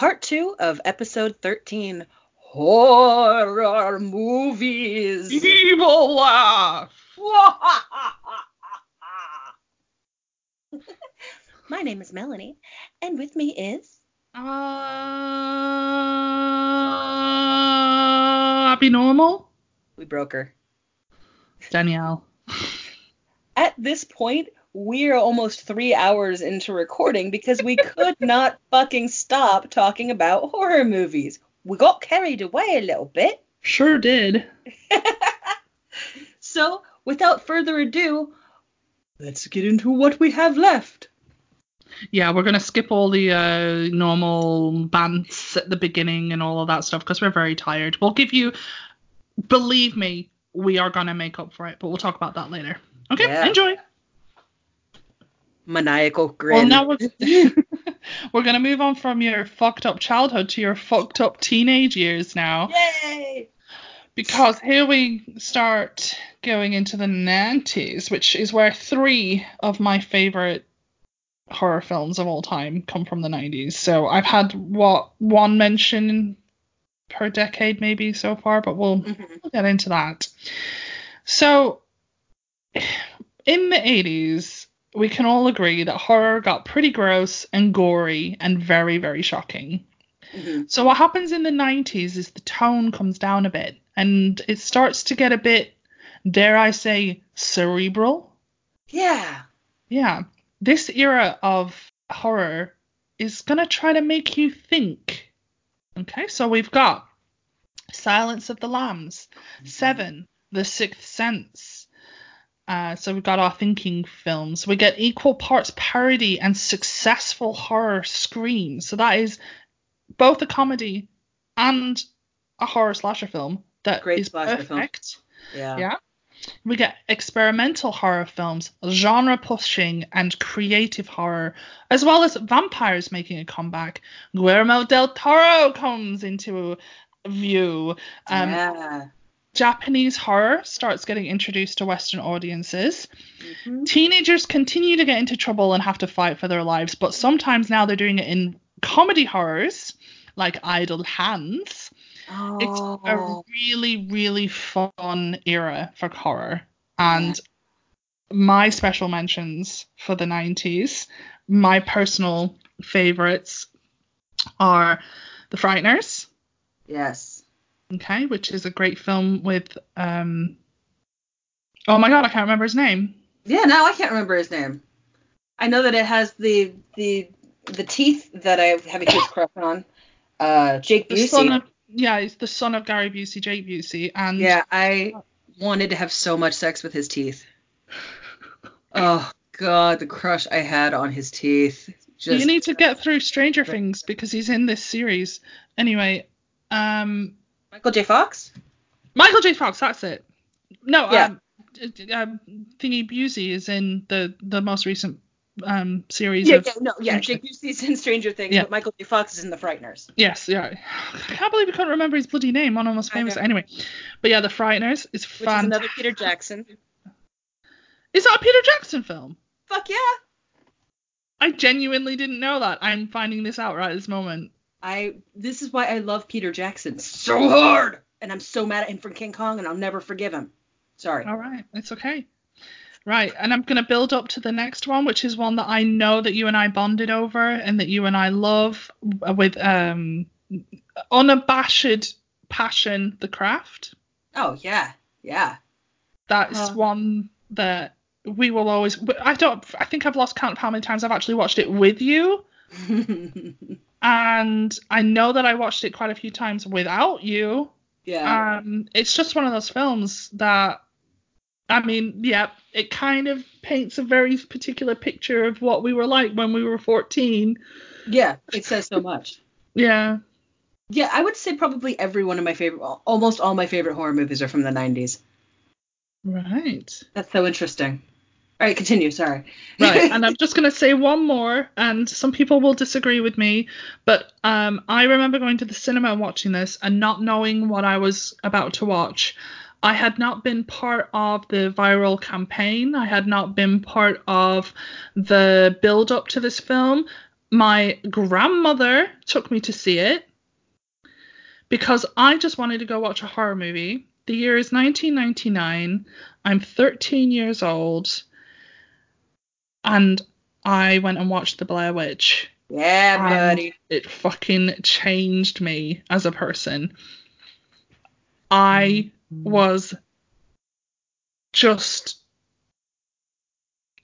part two of episode 13 Horror Movies. Evil laugh. My name is Melanie, and with me is. Uh, happy normal. We broke her. Danielle. At this point, we're almost three hours into recording because we could not fucking stop talking about horror movies. We got carried away a little bit. Sure did. So, without further ado, let's get into what we have left. Yeah, we're gonna skip all the uh, normal bants at the beginning and all of that stuff because we're very tired. We'll give you, believe me, we are gonna make up for it, but we'll talk about that later. Okay, Yeah. enjoy. Maniacal grin. Well, now we're we're gonna move on from your fucked up childhood to your fucked up teenage years now. Yay! Because here we start going into the 90s, which is where three of my favorite horror films of all time come from the 90s. So I've had what one mention per decade maybe so far, but we'll, Mhm. we'll get into that. So in the 80s, we can all agree that horror got pretty gross and gory and very, very shocking. Mhm. So what happens in the 90s is the tone comes down a bit and it starts to get a bit, dare I say, cerebral. Yeah. Yeah. This era of horror is going to try to make you think. Okay, so we've got Silence of the Lambs, Seven, The Sixth Sense. Uh, so we've got our thinking films. We get equal parts parody and successful horror scream. So that is both a comedy and a horror slasher film that Great is slasher film. perfect. Yeah. Yeah. We get experimental horror films, genre pushing and creative horror, as well as vampires making a comeback. Guillermo del Toro comes into view. Um, yeah. Japanese horror starts getting introduced to Western audiences. Mhm. Teenagers continue to get into trouble and have to fight for their lives, but sometimes now they're doing it in comedy horrors like Idle Hands. It's a Oh. really, really fun era for horror. And my special mentions for the 90s, my personal favorites are The Frighteners, Yes. Okay, which is a great film with um Oh my god, I can't remember his name. Yeah, now I can't remember his name. I know that it has the the the teeth that I have a huge crush on. Uh, Jake The Busey. of yeah, he's the son of Gary Busey, Jake Busey, and Yeah, I wanted to have so much sex with his teeth. Oh God, the crush I had on his teeth. Just you need to get through Stranger Things because he's in this series. Anyway, um Michael J. Fox. Michael J. Fox, that's it. No, Yeah. um, uh, um, Thingy Busey is in the the most recent um series Yeah, of yeah, no, yeah. Jake Busey's in Stranger Things, Yeah. but Michael J. Fox is in The Frighteners. Yes, yeah. I can't believe we couldn't remember his bloody name on Almost Famous. Anyway, but yeah, The Frighteners is Which is fun. another Peter Jackson. Is that a Peter Jackson film? Fuck yeah. I genuinely didn't know that. I'm finding this out right at this moment. I this is why I love Peter Jackson so hard, and I'm so mad at him for King Kong, and I'll never forgive him. Sorry. All right, it's okay. Right, and I'm gonna build up to the next one, which is one that I know that you and I bonded over, and that you and I love uh, with um unabashed passion, The Craft. Oh yeah, yeah. That is Uh. one that we will always. I don't. I think I've lost count of how many times I've actually watched it with you, and I know that I watched it quite a few times without you. yeah. Um, it's just one of those films that, I mean, yeah, it kind of paints a very particular picture of what we were like when we were 14. yeah. It says so much. Yeah. Yeah, I would say probably every one of my favorite, almost all my favorite horror movies are from the 90s. Right. That's so interesting. All right, continue. Sorry. Right. and I'm just going to say one more, and some people will disagree with me, but um, I remember going to the cinema and watching this and not knowing what I was about to watch. I had not been part of the viral campaign. I had not been part of the build up to this film. my grandmother took me to see it because I just wanted to go watch a horror movie. The year is 1999. I'm 13 years old. And I went and watched The Blair Witch. Yeah, and buddy. It fucking changed me as a person. I mm-hmm. was just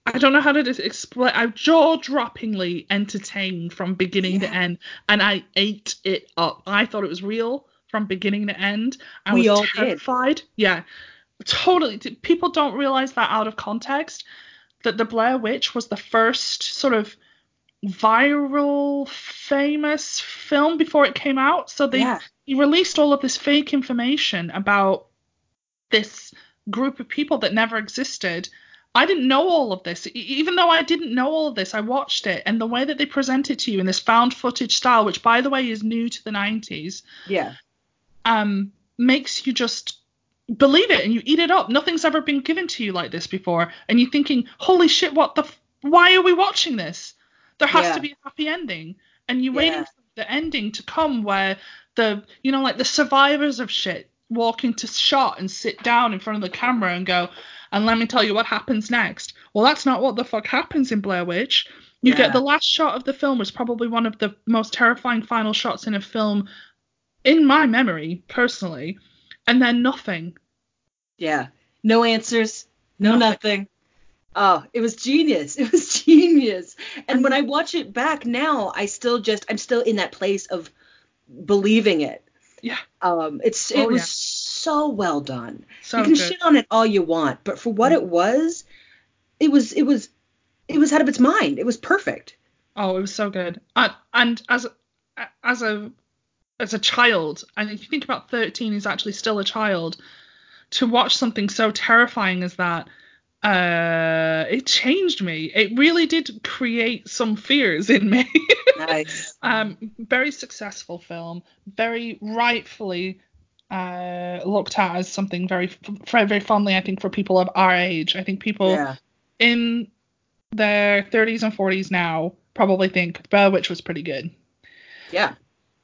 I don't know how to dis- explain. I jaw-droppingly entertained from beginning to end, and I ate it up. I thought it was real from beginning to end. I We was all did. terrified. Yeah, totally. People don't realize that out of context that the Blair Witch was the first sort of viral, famous film before it came out. So they Yeah. released all of this fake information about this group of people that never existed. I didn't know all of this. Even though I didn't know all of this, I watched it, and the way that they present it to you in this found footage style, which by the way is new to the 90s, Yeah. um, makes you just believe it and you eat it up. Nothing's ever been given to you like this before, and you're thinking, "Holy shit, what the? F- why are we watching this? There has Yeah. to be a happy ending." And you're Yeah. waiting for the ending to come where the, you know, like the survivors of shit walk into shot and sit down in front of the camera and go, "And let me tell you what happens next." Well, that's not what the fuck happens in Blair Witch. You Yeah. get the last shot of the film was probably one of the most terrifying final shots in a film in my memory, personally, and then nothing. Yeah. No answers. No Nothing. nothing. Oh, it was genius. It was genius. And when I watch it back now, I still just I'm still in that place of believing it. Yeah. Um it's it Oh, was yeah. so well done. So you can good. Mm. shit on it all you want, but for what it was, it was it was it was out of its mind. It was perfect. Oh, it was so good. And, and as a, as a as a child, and if you think about 13, he's actually still a child. To watch something so terrifying as that, uh, it changed me. It really did create some fears in me. Nice. um, very successful film, very rightfully uh, looked at as something very, very, very fondly. I think for people of our age, I think people yeah. in their 30s and 40s now probably think Blair Witch was pretty good. Yeah.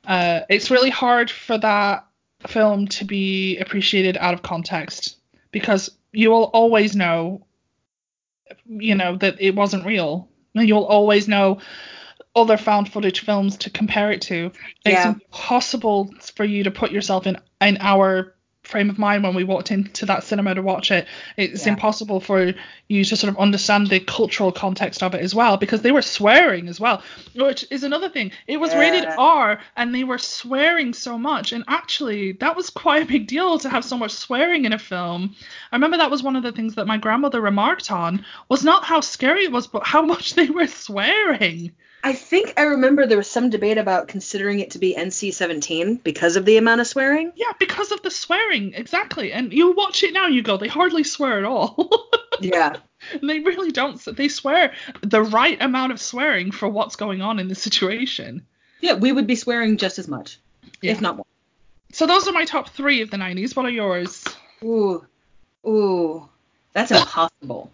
Uh, it's really hard for that film to be appreciated out of context because you will always know, you know, that it wasn't real. You'll always know other found footage films to compare it to. It's Yeah. impossible for you to put yourself in in our frame of mind when we walked into that cinema to watch it. It's Yeah. impossible for you to sort of understand the cultural context of it as well because they were swearing as well, which is another thing. It was rated R and they were swearing so much, and actually that was quite a big deal to have so much swearing in a film. I remember that was one of the things that my grandmother remarked on was not how scary it was, but how much they were swearing. I think I remember there was some debate about considering it to be NC-17 because of the amount of swearing. Yeah, because of the swearing, exactly. And you watch it now, you go, they hardly swear at all. Yeah. And they really don't. They swear the right amount of swearing for what's going on in the situation. Yeah, we would be swearing just as much, Yeah. if not more. So those are my top three of the 90s. What are yours? Ooh, ooh, that's impossible.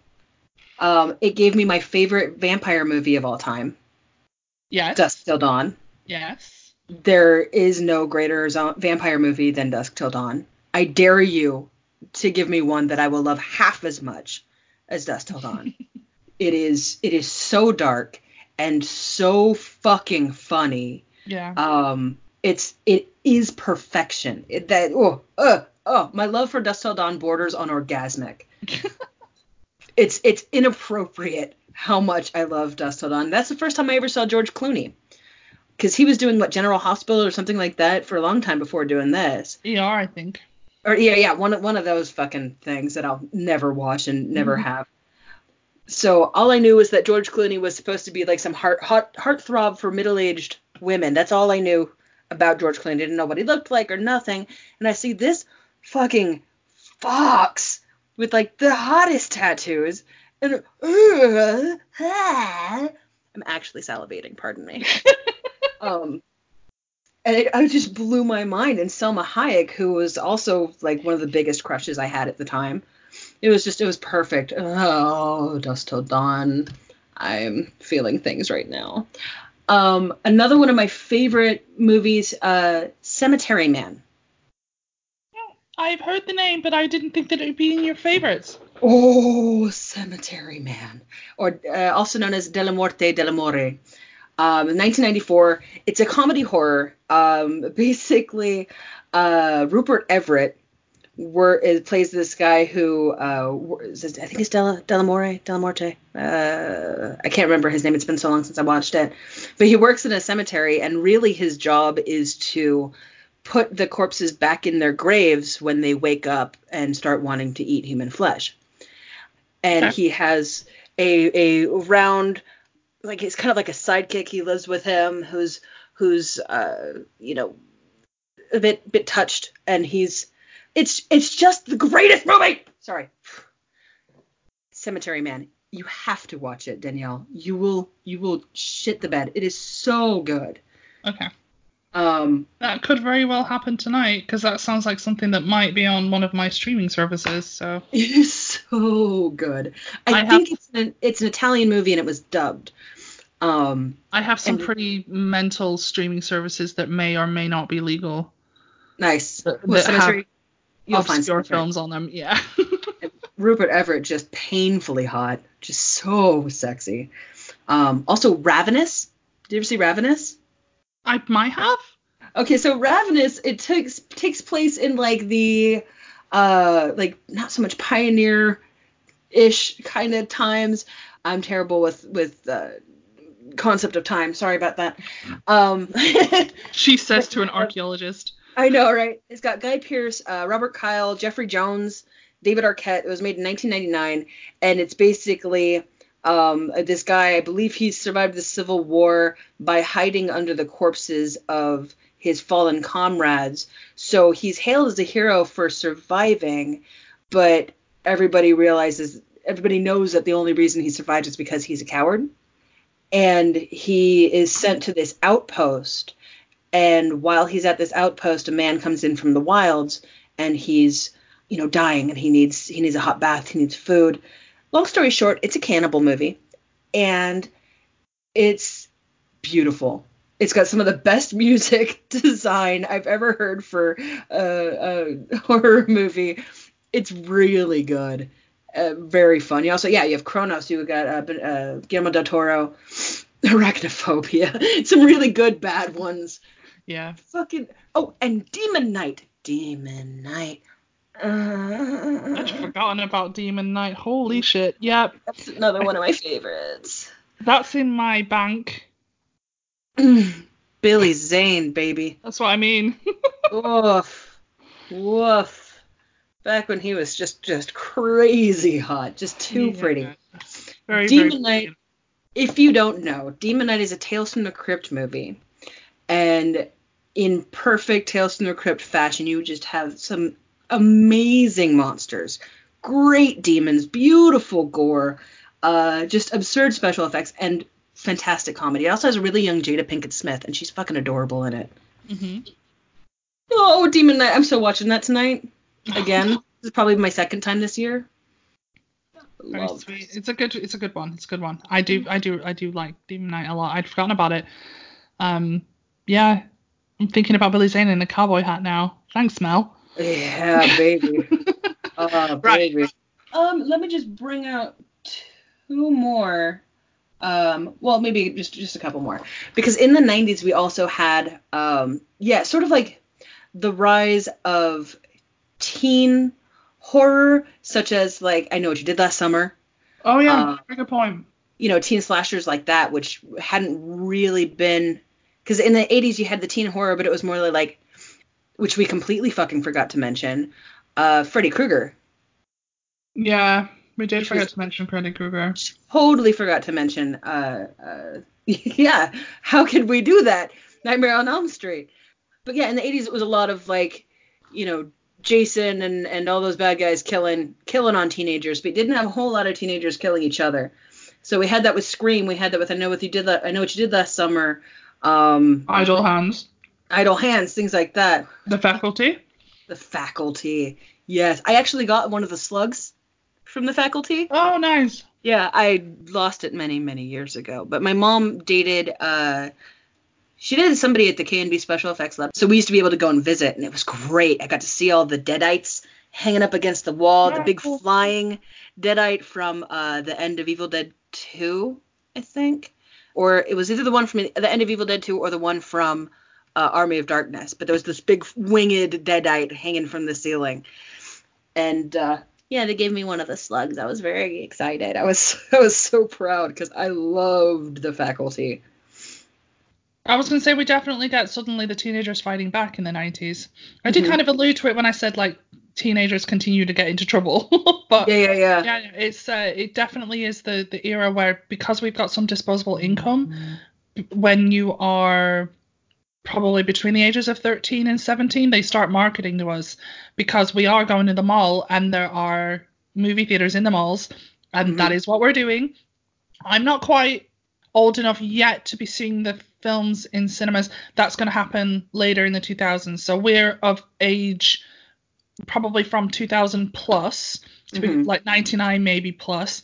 Um, it gave me my favorite vampire movie of all time, Yes. Dusk Till Dawn. Yes. There is no greater zo- vampire movie than Dusk Till Dawn. I dare you to give me one that I will love half as much as Dusk Till Dawn. it is it is so dark and so fucking funny. Yeah. Um, it's it is perfection. It, that oh uh, oh my love for Dusk Till Dawn borders on orgasmic. it's it's inappropriate how much I love Dusk Till Dawn. That's the first time I ever saw George Clooney, because he was doing what General Hospital or something like that for a long time before doing this. ER, I think. Or yeah yeah one of- one of those fucking things that I'll never watch and never Mhm. have. So all I knew was that George Clooney was supposed to be like some heart heart heartthrob for middle aged women. That's all I knew about George Clooney. Didn't know what he looked like or nothing. And I see this fucking fox with like the hottest tattoos and uh, ah. I'm actually salivating. Pardon me. um, and it, I just blew my mind. And Salma Hayek, who was also like one of the biggest crushes I had at the time, it was just it was perfect. Oh, Dusk Till Dawn. I'm feeling things right now. Um, another one of my favorite movies, uh, Cemetery Man. I've heard the name, but I didn't think that it would be in your favorites. Oh, Cemetery Man, or uh, also known as Dellamorte Dellamore. Um, 1994. It's a comedy horror. Um, basically, uh, Rupert Everett were, plays this guy who uh, I think it's Della Dellamore Dellamorte. Uh, I can't remember his name. It's been so long since I watched it. But he works in a cemetery, and really his job is to put the corpses back in their graves when they wake up and start wanting to eat human flesh. And Okay. he has a a round like it's kind of like a sidekick. He lives with him who's who's uh you know a bit bit touched and he's it's it's just the greatest movie! Sorry. Cemetery man. You have to watch it danielle. You will you will shit the bed. It is so good. Okay. Um That could very well happen tonight because that sounds like something that might be on one of my streaming services. So it is so good i, I have- think it's an it's an italian movie and it was dubbed um I have some And- pretty mental streaming services that may or may not be legal. nice That, well, that have you'll find your films on them. Yeah. Rupert Everett just painfully hot, just so sexy. Um, also Ravenous. Did you ever see Ravenous? I might have. Okay, so Ravenous it takes takes place in like the uh like not so much pioneer ish kind of times. I'm terrible with with uh, concept of time. Sorry about that. Um, She says to an archaeologist. I know, right? It's got Guy Pearce, uh, Robert Carlyle, Jeffrey Jones, David Arquette. It was made in 1999, and it's basically um, this guy. I believe he survived the Civil War by hiding under the corpses of his fallen comrades. So he's hailed as a hero for surviving, but everybody realizes, everybody knows that the only reason he survived is because he's a coward. And he is sent to this outpost and while he's at this outpost a man comes in from the wilds and he's you know dying and he needs he needs a hot bath he needs food long story short it's a cannibal movie and it's beautiful. It's got some of the best music design i've ever heard for a, a horror movie. It's really good. Uh, very fun you also yeah you have Cronos. You got uh, uh, Guillermo del Toro. Arachnophobia. Some really good bad ones. Yeah. fucking oh and demon knight. Demon knight Uh-huh. I'd forgotten about Demon Knight. Holy shit. Yep. that's another one of my favorites That's in my bank. billy zane baby That's what I mean. woof woof back when he was just just crazy hot just too Yeah. pretty Very, Demon very Knight- if you don't know, Demon Knight is a Tales from the Crypt movie. And in perfect Tales from the Crypt fashion, you just have some amazing monsters. Great demons, beautiful gore, uh, just absurd special effects, and fantastic comedy. It also has a really young Jada Pinkett Smith, and she's fucking adorable in it. hmm Oh, Demon Knight. I'm still watching that tonight. Again. this is probably my second time this year. Very Love. sweet. It's a good. It's a good one. It's a good one. I do. I do. I do like Demon Knight a lot. I'd forgotten about it. Um. Yeah. I'm thinking about Billy Zane in a cowboy hat now. Thanks, Mel. Yeah, baby. Oh, Right. baby. Um, let me just bring out two more. Um, well, maybe just just a couple more, because in the '90s we also had, um, yeah, sort of like the rise of teen horror, such as like I know what you did last summer. Oh yeah. Uh, very good point. You know, teen slashers like that, which hadn't really been, because in the '80s you had the teen horror, but it was more like, which we completely fucking forgot to mention, uh, Freddy Krueger. Yeah. We did forget to mention Freddy Krueger. totally forgot to mention uh, uh yeah how could we do that nightmare on elm street but yeah in the 80s it was a lot of like you know jason and and all those bad guys killing killing on teenagers but didn't have a whole lot of teenagers killing each other so we had that with scream we had that with i know what you did that i know what you did last summer um Idle Hands. Idle hands things like that The Faculty. the faculty yes i actually got one of the slugs from the faculty. Oh, nice. Yeah, I lost it many, many years ago. But my mom dated uh she dated somebody at the KNB Special Effects Lab. So we used to be able to go and visit and it was great. I got to see all the deadites hanging up against the wall, the big cool. flying deadite from uh the end of Evil Dead 2, I think. Or it was either the one from the end of Evil Dead 2 or the one from uh, Army of Darkness. But there was this big winged deadite hanging from the ceiling. And uh yeah, they gave me one of the slugs. I was very excited. I was I was so proud because I loved the faculty. I was going to say we definitely get suddenly the teenagers fighting back in the 90s. I did Mhm. kind of allude to it when I said like teenagers continue to get into trouble, but Yeah, yeah, yeah. yeah, it's uh, it definitely is the the era where because we've got some disposable income, when you are probably between the ages of 13 and 17, they start marketing to us because we are going to the mall and there are movie theaters in the malls, and Mhm. that is what we're doing. I'm not quite old enough yet to be seeing the films in cinemas. That's going to happen later in the 2000s. So we're of age probably from 2000 plus to be Mhm. like 99 maybe plus.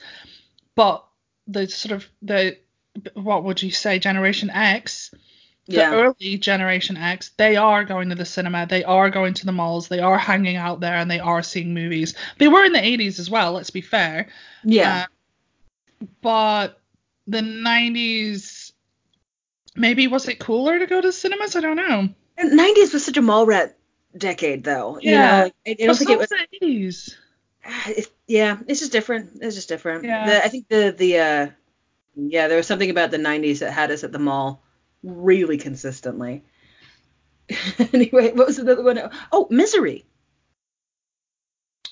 But the sort of the what would you say generation X the Yeah. early generation X, they are going to the cinema, they are going to the malls, they are hanging out there, and they are seeing movies. They were in the 80s as well, let's be fair. Yeah. Uh, but the 90s, maybe was it cooler to go to cinemas? I don't know. And 90s was such a mall rat decade though. You Yeah. know, like, I, I don't But think it was was the 80s. it, yeah, it's just different. It's just different. Yeah. The, I think the the uh yeah, there was something about the 90s that had us at the mall really consistently. anyway, what was the other one? Oh, Misery.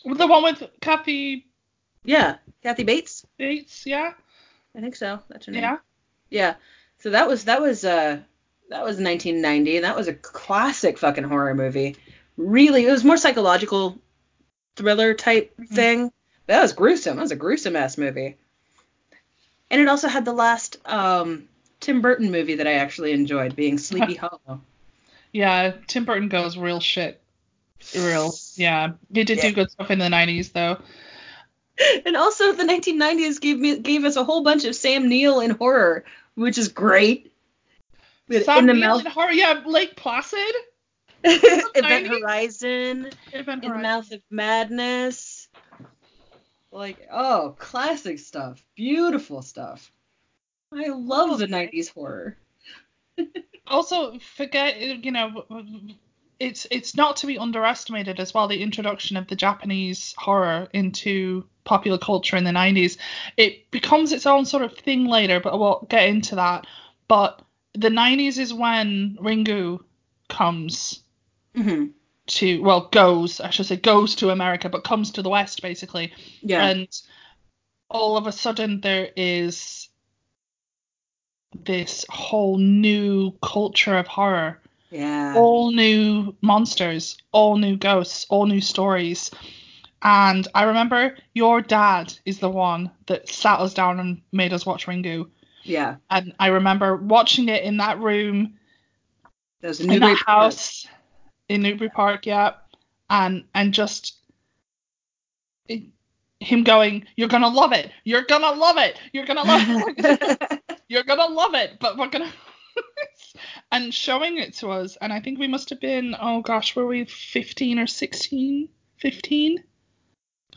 The one with Kathy Yeah, Kathy Bates. Bates, yeah? I think so. That's her name. Yeah. Yeah. So that was that was uh that was 1990 and that was a classic fucking horror movie. Really, it was more psychological thriller type Mhm. thing. That was gruesome. That was a gruesome ass movie. And it also had the last um Tim Burton movie that I actually enjoyed, being Sleepy Hollow. Yeah, Tim Burton goes real shit. Real. Yeah. He did Yeah. do good stuff in the 90s, though. And also the 1990s gave me gave us a whole bunch of Sam Neill in horror, which is great. Sam in the Neill mouth in horror, yeah, Lake Placid. Event 90s? Horizon. Event in the Horizon. mouth of madness like oh classic stuff beautiful stuff i love the 90s horror Also, forget you know, it's it's not to be underestimated as well. The introduction of the Japanese horror into popular culture in the 90s, it becomes its own sort of thing later, but we'll get into that. But the 90s is when Ringu comes mm-hmm. to well goes I should say goes to America, but comes to the West basically. yeah and all of a sudden there is this whole new culture of horror. Yeah. All new monsters all new ghosts all new stories. And i remember your dad is the one that sat us down and made us watch ringu. Yeah. And i remember watching it in that room was a in new that house in newbury park yeah. And and just it, him going you're gonna love it. You're gonna love it. You're gonna love it you're gonna love it, but we're gonna and showing it to us, and I think we must have been, oh gosh, were we 15 or 16? 15?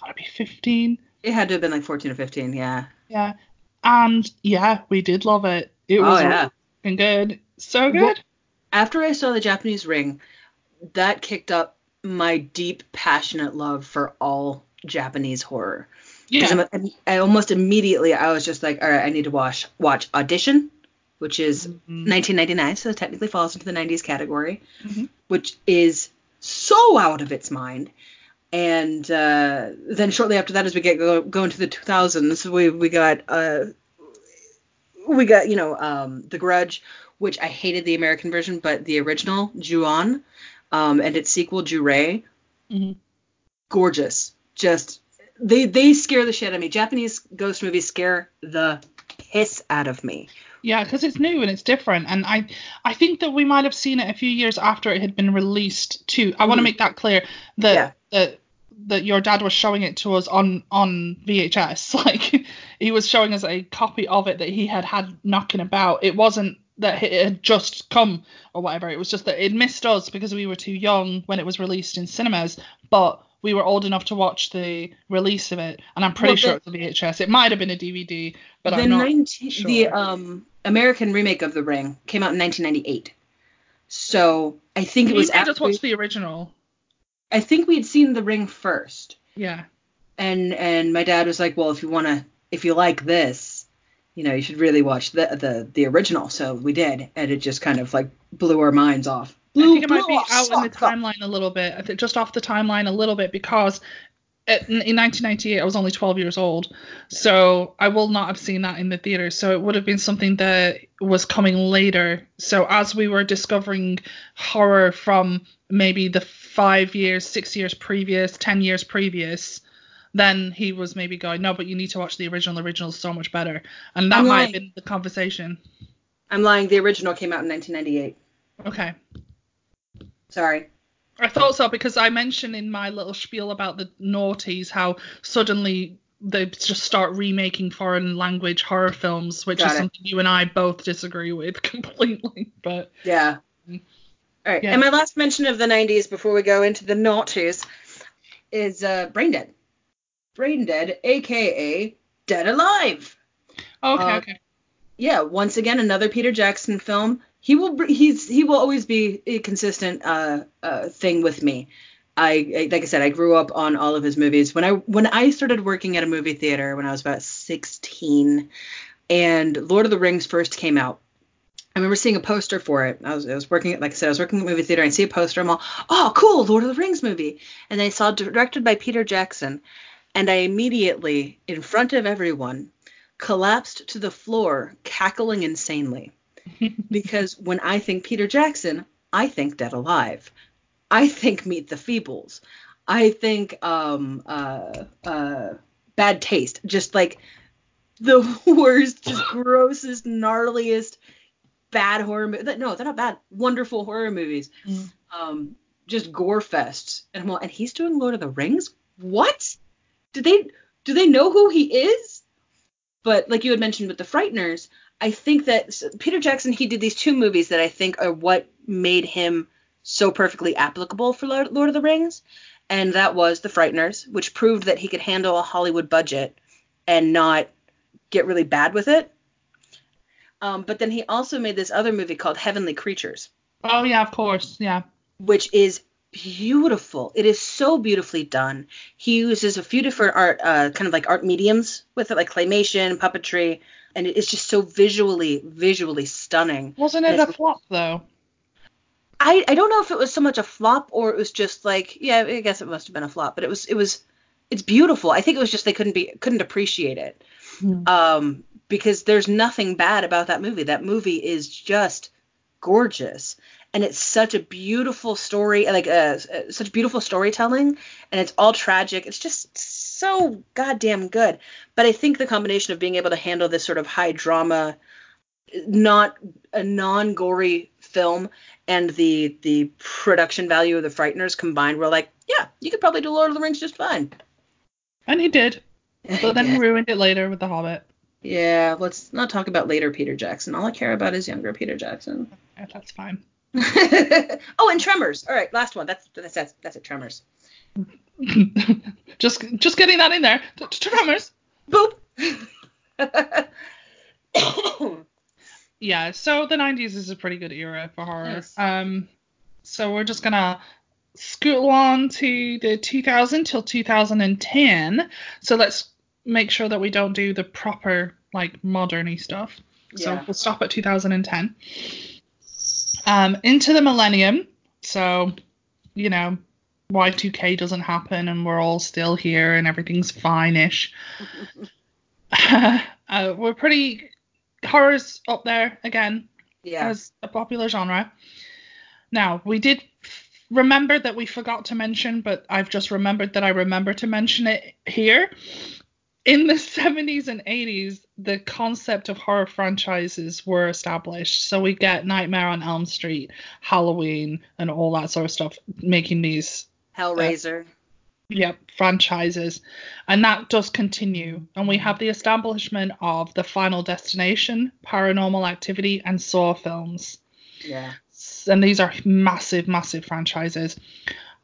Gotta be 15. it had to have been like 14 or 15 yeah Yeah. And yeah, we did love it. It oh was yeah really good. So good. Well, after i saw the japanese ring that kicked up my deep passionate love for all japanese horror yeah. I'm- I almost immediately I was just like, all right, I need to watch watch Audition, which is Mhm. 1999, so it technically falls into the 90s category, Mhm. which is so out of its mind. And uh, then shortly after that, as we get go, go into the 2000s, we we got uh, we got you know um, The Grudge, which I hated the American version, but the original Ju-on, um, and its sequel Ju-Rei, Mhm. gorgeous. Just they they scare the shit out of me. Japanese ghost movies scare the piss out of me. Yeah, because it's new and it's different, and I I think that we might have seen it a few years after it had been released too. I want to mm-hmm. make that clear. that Yeah. the that your dad was showing it to us on on VHS. Like he was showing us a copy of it that he had had knocking about. It wasn't that it had just come or whatever. It was just that it missed us because we were too young when it was released in cinemas. But we were old enough to watch the release of it, and I'm pretty Well, sure the- it was a VHS. It might have been a DVD, but the I'm not 19 sure. the um American remake of The Ring came out in 1998. So I think it was made us after watch the original. I think we'd seen The Ring first. Yeah. and and my dad was like, well, if you want to, if you like this, you know, you should really watch the the the original. So we did, and it just kind of like blew our minds off. I think it might be out in the timeline a little bit. Just off the timeline a little bit because it, in 1998 I was only 12 years old, so I will not have seen that in the theater. So it would have been something that was coming later. So as we were discovering horror from maybe the five years, six years previous, ten years previous. Then he was maybe going, no, but you need to watch the original. The original is so much better, and that I'm might lying. have been the conversation. I'm lying. The original came out in 1998. Okay, Sorry. I thought so because I mentioned in my little spiel about the noughties how suddenly they just start remaking foreign language horror films, which Got is it. something you and I both disagree with completely. But Yeah. Mm. All right. Yeah. And my last mention of the 90s before we go into the noughties is uh, Brain Dead. Brain Dead, aka Dead Alive. okay, Uh, okay. yeah, once again another Peter Jackson film. He will he's he will always be a consistent uh, uh thing with me. I, I like I said I grew up on all of his movies. When I when I started working at a movie theater when I was about 16 and Lord of the Rings first came out. I remember seeing a poster for it. I was I was working at like I said I was working at movie theater I see a poster I'm all, "Oh, cool, Lord of the Rings movie." And I saw directed by Peter Jackson and I immediately in front of everyone collapsed to the floor cackling insanely because when I think Peter Jackson, I think Dead Alive. I think Meet the Feebles. I think um uh uh Bad Taste. Just like the worst, just grossest, gnarliest bad horror movie. No, they're not bad. Wonderful horror movies. Mm. Um just gore fests. And I'm all, and he's doing Lord of the Rings? What? Do they do they know who he is? But like you had mentioned with the Frighteners, I think that Peter Jackson he did these two movies that I think are what made him so perfectly applicable for Lord, of the Rings, and that was the Frighteners, which proved that he could handle a Hollywood budget and not get really bad with it. Um, but then he also made this other movie called Heavenly Creatures, Oh yeah, of course, yeah. which is beautiful. It is so beautifully done. He uses a few different art, uh, kind of like art mediums with it, like claymation, puppetry, and it's just so visually, visually stunning. Wasn't it a flop though? I, I don't know if it was so much a flop or it was just like yeah I guess it must have been a flop but it was it was it's beautiful I think it was just they couldn't be couldn't appreciate it Hmm. um because there's nothing bad about that movie that movie is just gorgeous and it's such a beautiful story like uh, uh, such beautiful storytelling and it's all tragic it's just so goddamn good but I think the combination of being able to handle this sort of high drama not a non-gory film and the the production value of the frighteners combined were like yeah you could probably do lord of the rings just fine And he did, but then yeah. ruined it later with The Hobbit. yeah let's not talk about later peter jackson all i care about is younger peter jackson Yeah, that's fine. oh and tremors all right last one that's that's that's, that's it tremors just just getting that in there. Tremors. boop Yeah, so the 90s is a pretty good era for horror. Yes. Um, so we're just gonna scoot along to the 2000 till 2010. So let's make sure that we don't do the proper like moderny stuff. So Yeah. we'll stop at 2010. Um, into the millennium. So, you know, Y2K doesn't happen and we're all still here and everything's fine-ish. uh, we're pretty horror's up there again yeah as a popular genre. Now, we did f- remember that we forgot to mention, but I've just remembered that I remember to mention it here. In the 70s and 80s, the concept of horror franchises were established. So we get Nightmare on Elm Street, Halloween, and all that sort of stuff, making these uh, hellraiser Yep, franchises. And that does continue. And we have the establishment of the Final Destination, Paranormal Activity, and Saw films. Yeah. And these are massive, massive franchises.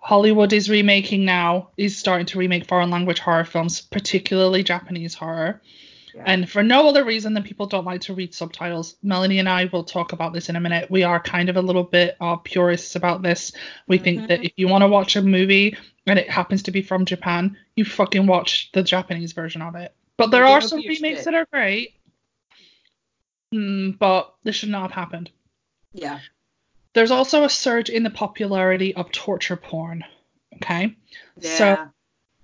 Hollywood is remaking now, is starting to remake foreign language horror films, particularly Japanese horror. Yeah. And for no other reason than people don't like to read subtitles. Melanie and I will talk about this in a minute. We are kind of a little bit of purists about this. We think that if you want to watch a movie and it happens to be from Japan, you fucking watch the Japanese version of it. But there are some remakes that are great. Mm, but this should not have happened. Yeah. There's also a surge in the popularity of torture porn. Okay. Yeah. So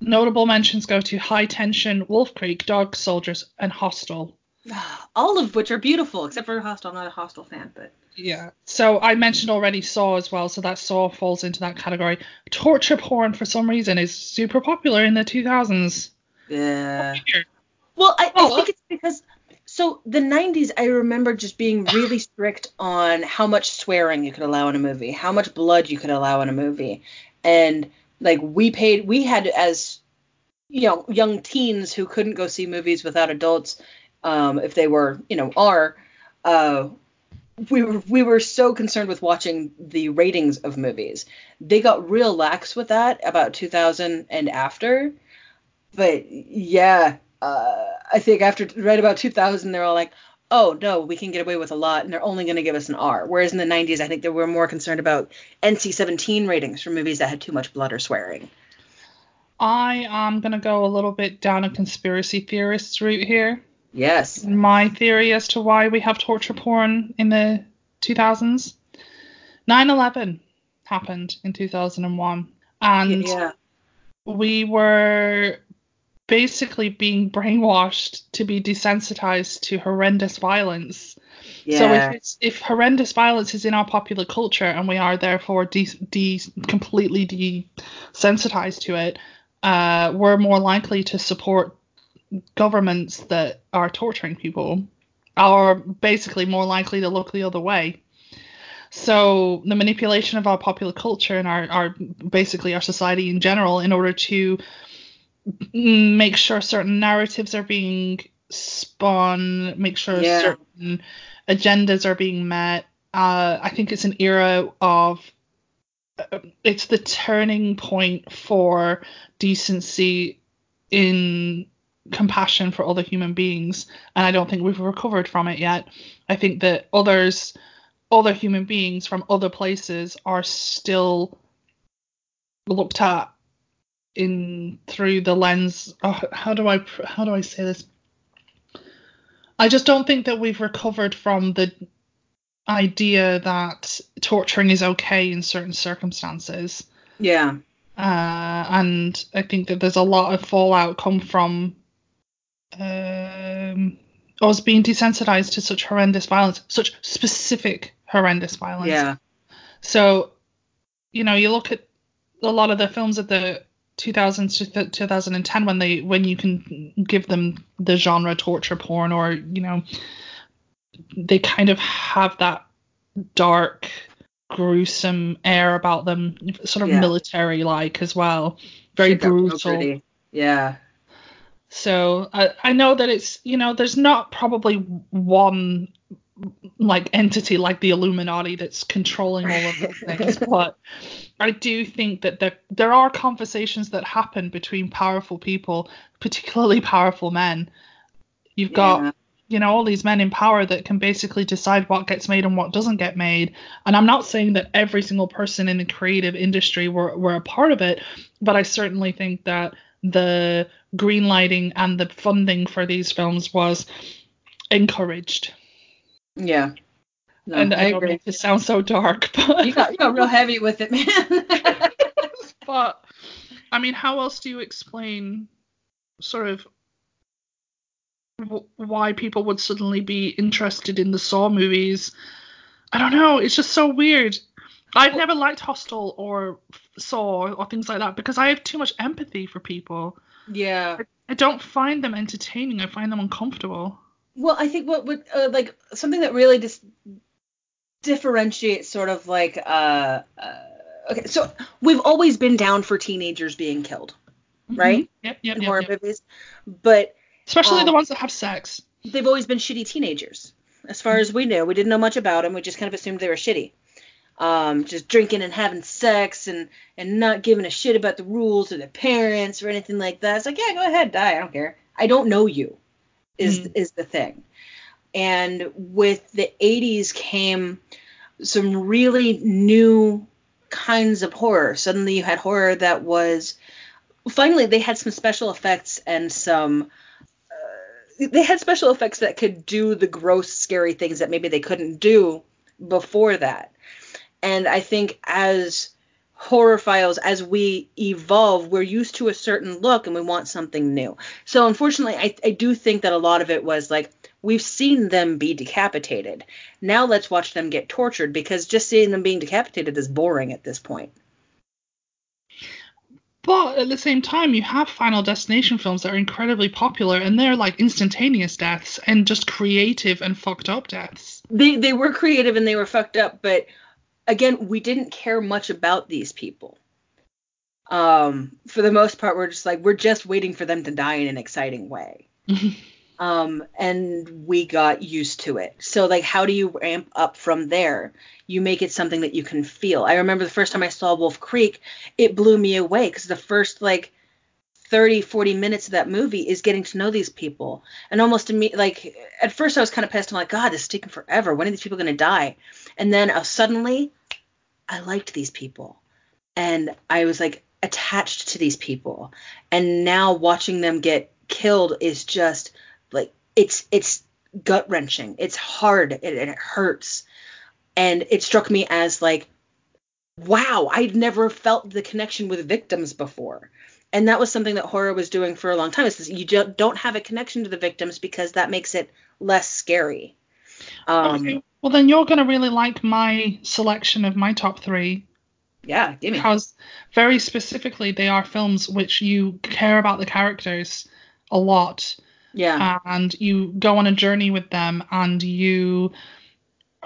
notable mentions go to High Tension, Wolf Creek, Dog Soldiers, and Hostel. All of which are beautiful, except for Hostel. I'm not a Hostel fan, but Yeah. So I mentioned already Saw as well, so that Saw falls into that category. Torture porn for some reason is super popular in the 2000s. yeah. Well, I, I Oh, think it's because so the 90s I remember just being really strict on how much swearing you could allow in a movie, how much blood you could allow in a movie. And like we paid we had as you know, young teens who couldn't go see movies without adults um if they were, you know, are uh we were we were so concerned with watching the ratings of movies. They got real lax with that about 2000 and after. But yeah, uh, I think after right about 2000, they're all like, oh no, we can get away with a lot, and they're only going to give us an R. Whereas in the 90s, I think they were more concerned about NC-17 ratings for movies that had too much blood or swearing. I am going to go a little bit down a conspiracy theorist's route here. Yes. My theory as to why we have torture porn in the 2000s 9 11 happened in 2001. And Yeah. we were basically being brainwashed to be desensitized to horrendous violence. Yeah. So if it's if horrendous violence is in our popular culture and we are therefore de, de completely desensitized to it, uh, we're more likely to support governments that are torturing people, are basically more likely to look the other way. So the manipulation of our popular culture and our, our basically our society in general in order to make sure certain narratives are being spun, make sure Yeah. certain agendas are being met. Uh, I think it's an era of uh, it's the turning point for decency in compassion for other human beings and I don't think we've recovered from it yet. I think that others other human beings from other places are still looked at in through the lens oh, how do I how do I say this I just don't think that we've recovered from the idea that torturing is okay in certain circumstances Yeah. uh, and I think that there's a lot of fallout come from um, us being desensitized to such horrendous violence, such specific horrendous violence. Yeah. So, you know, you look at a lot of the films of the 2000s to th- 2010 when they when you can give them the genre torture porn or you know they kind of have that dark gruesome air about them sort of Yeah. military like as well very real brutal. Yeah. so I, I know that it's you know there's not probably one like entity like the Illuminati that's controlling all of these things, but I do think that there there are conversations that happen between powerful people, particularly powerful men. You've got Yeah. you know all these men in power that can basically decide what gets made and what doesn't get made. And I'm not saying that every single person in the creative industry were were a part of it, but I certainly think that the green lighting and the funding for these films was encouraged. Yeah. No, and I I agree. mean to sound so dark, but You got you got real heavy with it, man. but I mean, how else do you explain sort of w- why people would suddenly be interested in the Saw movies? I don't know. It's just so weird. I've never liked Hostel or Saw or things like that because I have too much empathy for people. yeah. I don't find them entertaining. I find them uncomfortable. Well, I think what would uh, like something that really just differentiates sort of like uh, uh okay, so we've always been down for teenagers being killed. right? Yep, yep, In yep, horror yep. movies. But Especially um, the ones that have sex. they've always been shitty teenagers. As far as we knew, we didn't know much about them. We just kind of assumed they were shitty. Um, just drinking and having sex and and not giving a shit about the rules or their parents or anything like that. It's like, yeah, go ahead, die. I don't care. I don't know you. Is Mhm. is the thing. And with the 80s came some really new kinds of horror. Suddenly you had horror that was finally they had some special effects and some uh, they had special effects that could do the gross scary things that maybe they couldn't do before that. And I think as horror files as we evolve. We're used to a certain look and we want something new. So unfortunately I, I do think that a lot of it was like we've seen them be decapitated. Now let's watch them get tortured because just seeing them being decapitated is boring at this point. But at the same time, you have Final Destination films that are incredibly popular, and they're like instantaneous deaths and just creative and fucked up deaths. they they were creative and they were fucked up but again we didn't care much about these people. Um for the most part we're just like we're just waiting for them to die in an exciting way. Um and we got used to it. So like how do you ramp up from there? You make it something that you can feel. I remember the first time i saw wolf creek it blew me away because the first like 30 40 minutes of that movie is getting to know these people. And almost imme- like at first i was kind of pissed. I'm like god this is taking forever. When are these people going to die? And then uh, suddenly i liked these people. And i was like attached to these people. And now watching them get killed is just like it's it's gut wrenching it's hard. And it, it hurts. And it struck me as like wow i'd never felt the connection with victims before. And that was something that horror was doing for a long time is this, you don't have a connection to the victims because that makes it less scary. Um okay. Well, then you're going to really like my selection of my top three. Yeah give me because very specifically they are films which you care about the characters a lot. Yeah. And you go on a journey with them and you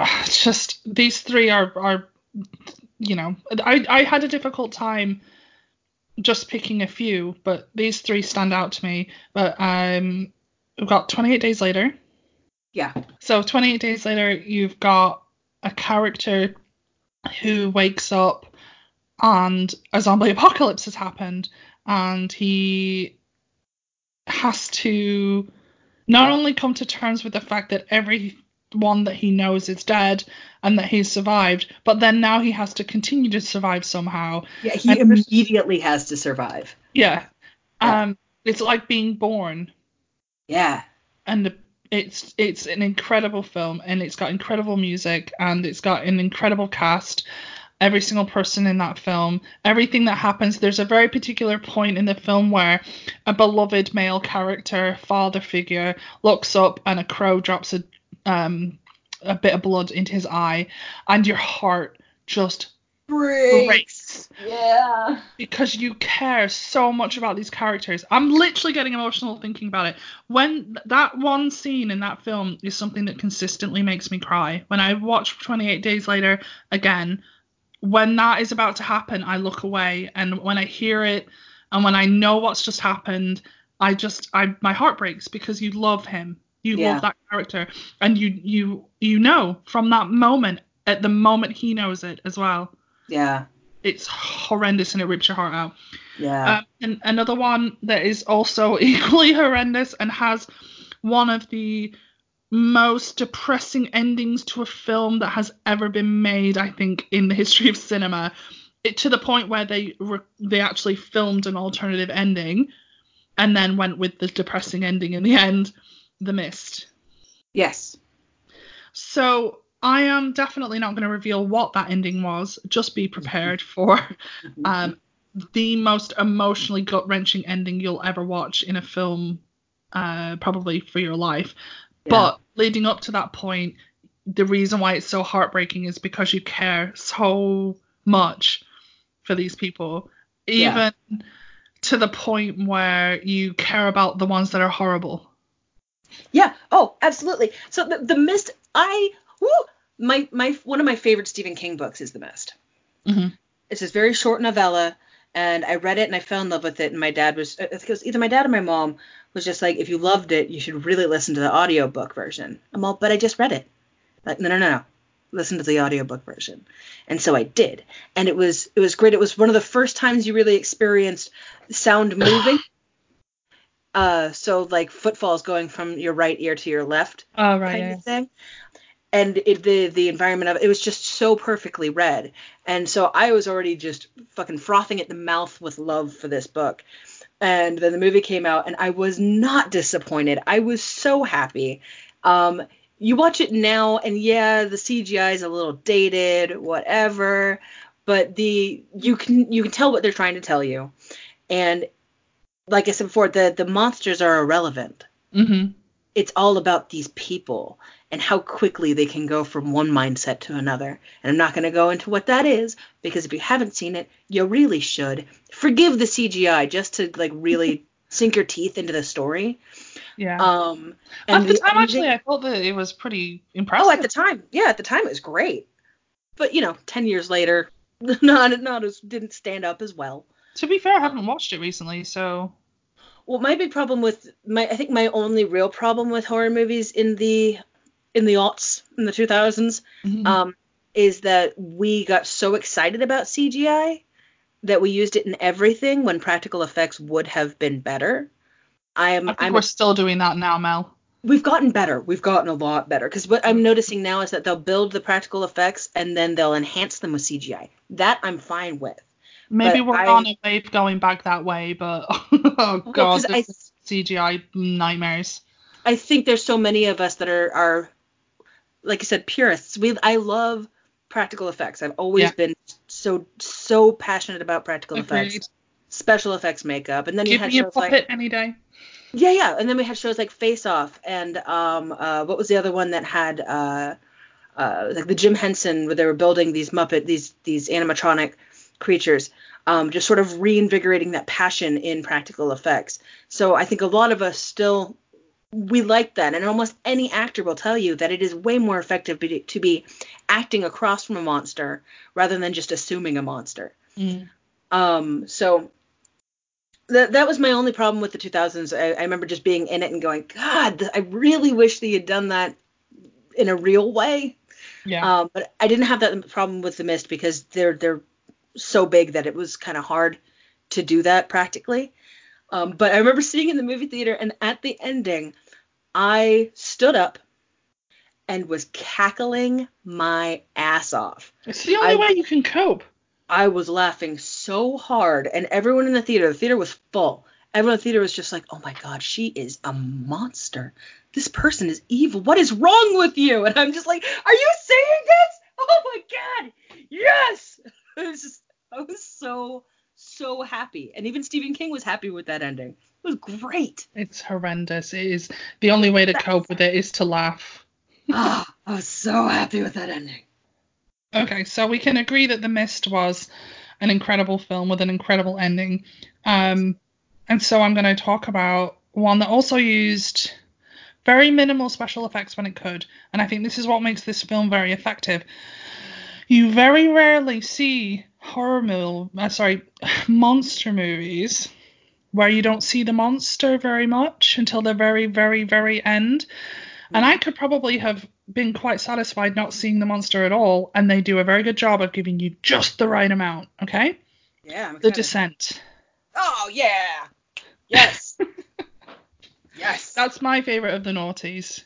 it's just these three are are you know I I had a difficult time just picking a few but these three stand out to me. But um we've got 28 days later yeah so 28 days later you've got a character who wakes up and a zombie apocalypse has happened and he has to not only come to terms with the fact that everyone that he knows is dead and that he's survived, but then now he has to continue to survive somehow. yeah he And immediately has to survive Yeah. Yeah. Um it's like being born yeah and the, it's it's an incredible film and it's got incredible music and it's got an incredible cast. Every single person in that film everything that happens there's a very particular point in the film where a beloved male character father figure looks up and a crow drops a um a bit of blood into his eye and your heart just breaks yeah because you care so much about these characters. I'm literally getting emotional thinking about it. When that one scene in that film is something that consistently makes me cry. When I watch 28 Days Later again, when that is about to happen, I look away, and when I hear it, and when I know what's just happened, I just I my heart breaks because you love him. You Yeah. love that character, and you you you know from that moment at the moment he knows it as well. Yeah It's horrendous and it rips your heart out. yeah Um, and another one that is also equally horrendous and has one of the most depressing endings to a film that has ever been made, I think, in the history of cinema. It, to the point where they re- they actually filmed an alternative ending, and then went with the depressing ending in the end, The Mist. yes So I am definitely not going to reveal what that ending was. Just be prepared for um, the most emotionally gut wrenching ending you'll ever watch in a film, uh, probably for your life. Yeah. But leading up to that point, the reason why it's so heartbreaking is because you care so much for these people, Yeah. even to the point where you care about the ones that are horrible. Yeah. Oh, absolutely. So the, the Mist, I woo, my my one of my favorite Stephen King books is The Mist. Mhm. It's this very short novella. and I read it and I fell in love with it. And my dad was, I think it was either my dad or my mom was just like, if you loved it, you should really listen to the audiobook version. I'm all, but I just read it. Like, no, no, no, no. Listen to the audiobook version. And so I did. And it was it was great. It was one of the first times you really experienced sound moving. uh so like footfalls going from your right ear to your left Oh right. kind of thing. And it, the the environment of it, it was just so perfectly read, and so I was already just fucking frothing at the mouth with love for this book. And then the movie came out, and I was not disappointed. I was so happy. Um, you watch it now, and yeah, the CGI is a little dated, whatever, but the you can you can tell what they're trying to tell you, and like I said before, the the monsters are irrelevant Mhm. it's all about these people and how quickly they can go from one mindset to another. And I'm not going to go into what that is because if you haven't seen it, you really should. Forgive the CGI just to like really sink your teeth into the story. Yeah. Um at the the time, actually, I thought that it was pretty impressive. Oh, at the time. Yeah, at the time it was great. But, you know, 10 years later, not not as didn't stand up as well. to be fair, I haven't watched it recently, so Well, my big problem with my I think my only real problem with horror movies in the in the aughts in the 2000s Mhm. um, is that we got so excited about CGI that we used it in everything when practical effects would have been better. I am I I'm we're still doing that now, Mel. we've gotten better. We've gotten a lot better because what. I'm noticing now is that they'll build the practical effects and then they'll enhance them with CGI. That I'm fine with. Maybe But we're I- on a wave going back that way, but oh god, 'cause I- CGI nightmares. I think there's so many of us that are are like I said purists. We I love practical effects. I've always Yeah. been so so passionate about practical Agreed. effects. Special effects makeup and then you Give had me a shows like any day. Yeah, yeah, and then we had shows like Face Off and um uh what was the other one that had uh uh like the Jim Henson where they were building these Muppet these these animatronic creatures um just sort of reinvigorating that passion in practical effects. So I think a lot of us still we like that and almost any actor will tell you that it is way more effective be, to be acting across from a monster rather than just assuming a monster. Mm. Um, so that that was my only problem with the 2000s. I, I remember just being in it and going, God, I really wish they had done that in a real way. Yeah. Um, but I didn't have that problem with the Mist because they're they're so big that it was kind of hard to do that practically. Um, but I remember sitting in the movie theater and at the ending, I stood up and was cackling my ass off. it's the only I- way you can cope. I was laughing so hard, and everyone in the theater, the theater was full. Everyone in the theater was just like, "Oh my god, she is a monster. This person is evil. What is wrong with you?" And I'm just like, "Are you saying this? Oh my god, yes!" It was just, I was so so happy, and even Stephen King was happy with that ending. It was great. It's horrendous. It is the only way to cope with it is to laugh. Ah, I was so happy with that ending. Okay, so we can agree that The Mist was an incredible film with an incredible ending. Um, and so I'm going to talk about one that also used very minimal special effects when it could. And I think this is what makes this film very effective. You very rarely see horror mil- uh, sorry, monster movies where you don't see the monster very much until the very, very, very end. And mm. I could probably have been quite satisfied not seeing the monster at all, and they do a very good job of giving you just the right amount. Okay? Yeah, I'm The. Descent. Oh yeah, yes, yes. That's my favorite of the noughties.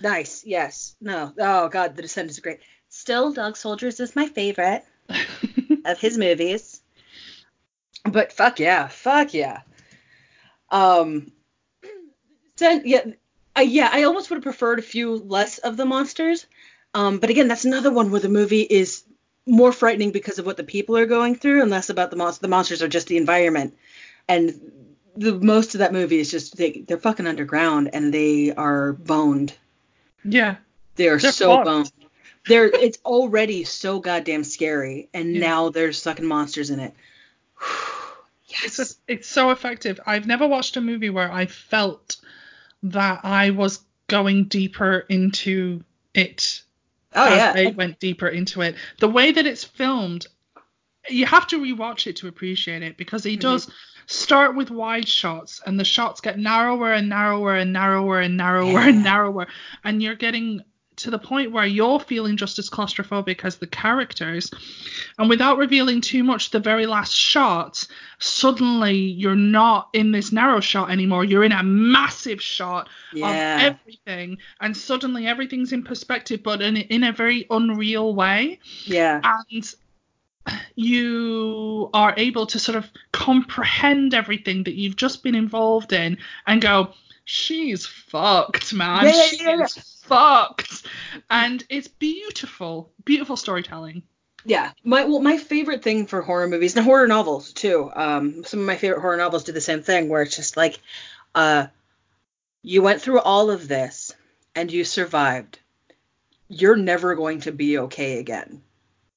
Nice. Yes. No. Oh God, The Descent is great. Still, Dog Soldiers is my favorite of his movies. But fuck yeah, fuck yeah. Um. Yeah. I, yeah. I almost would have preferred a few less of the monsters. Um, but again, that's another one where the movie is more frightening because of what the people are going through and less about the monsters. The monsters are just the environment. And the most of that movie is just they they're fucking underground and they are boned. yeah. They are They're so fucked. boned. They're it's already so goddamn scary, and Yeah. now there's fucking monsters in it. yes. It's, a, it's so effective. I've never watched a movie where I felt that I was going deeper into it oh yeah. they went deeper into it. The way that it's filmed you have to rewatch it to appreciate it because he mm-hmm. does start with wide shots and the shots get narrower and narrower and narrower and narrower and narrower and you're getting to the point where you're feeling just as claustrophobic as the characters and without revealing too much the very last shot suddenly you're not in this narrow shot anymore you're in a massive shot Yeah. of everything and suddenly everything's in perspective but in, in a very unreal way Yeah. and you are able to sort of comprehend everything that you've just been involved in and go, she's fucked, man. Yeah, yeah, yeah, fucked. And it's beautiful, beautiful storytelling. Yeah, my well, my favorite thing for horror movies and horror novels too. Um, some of my favorite horror novels do the same thing, where it's just like, uh, you went through all of this and you survived. You're never going to be okay again,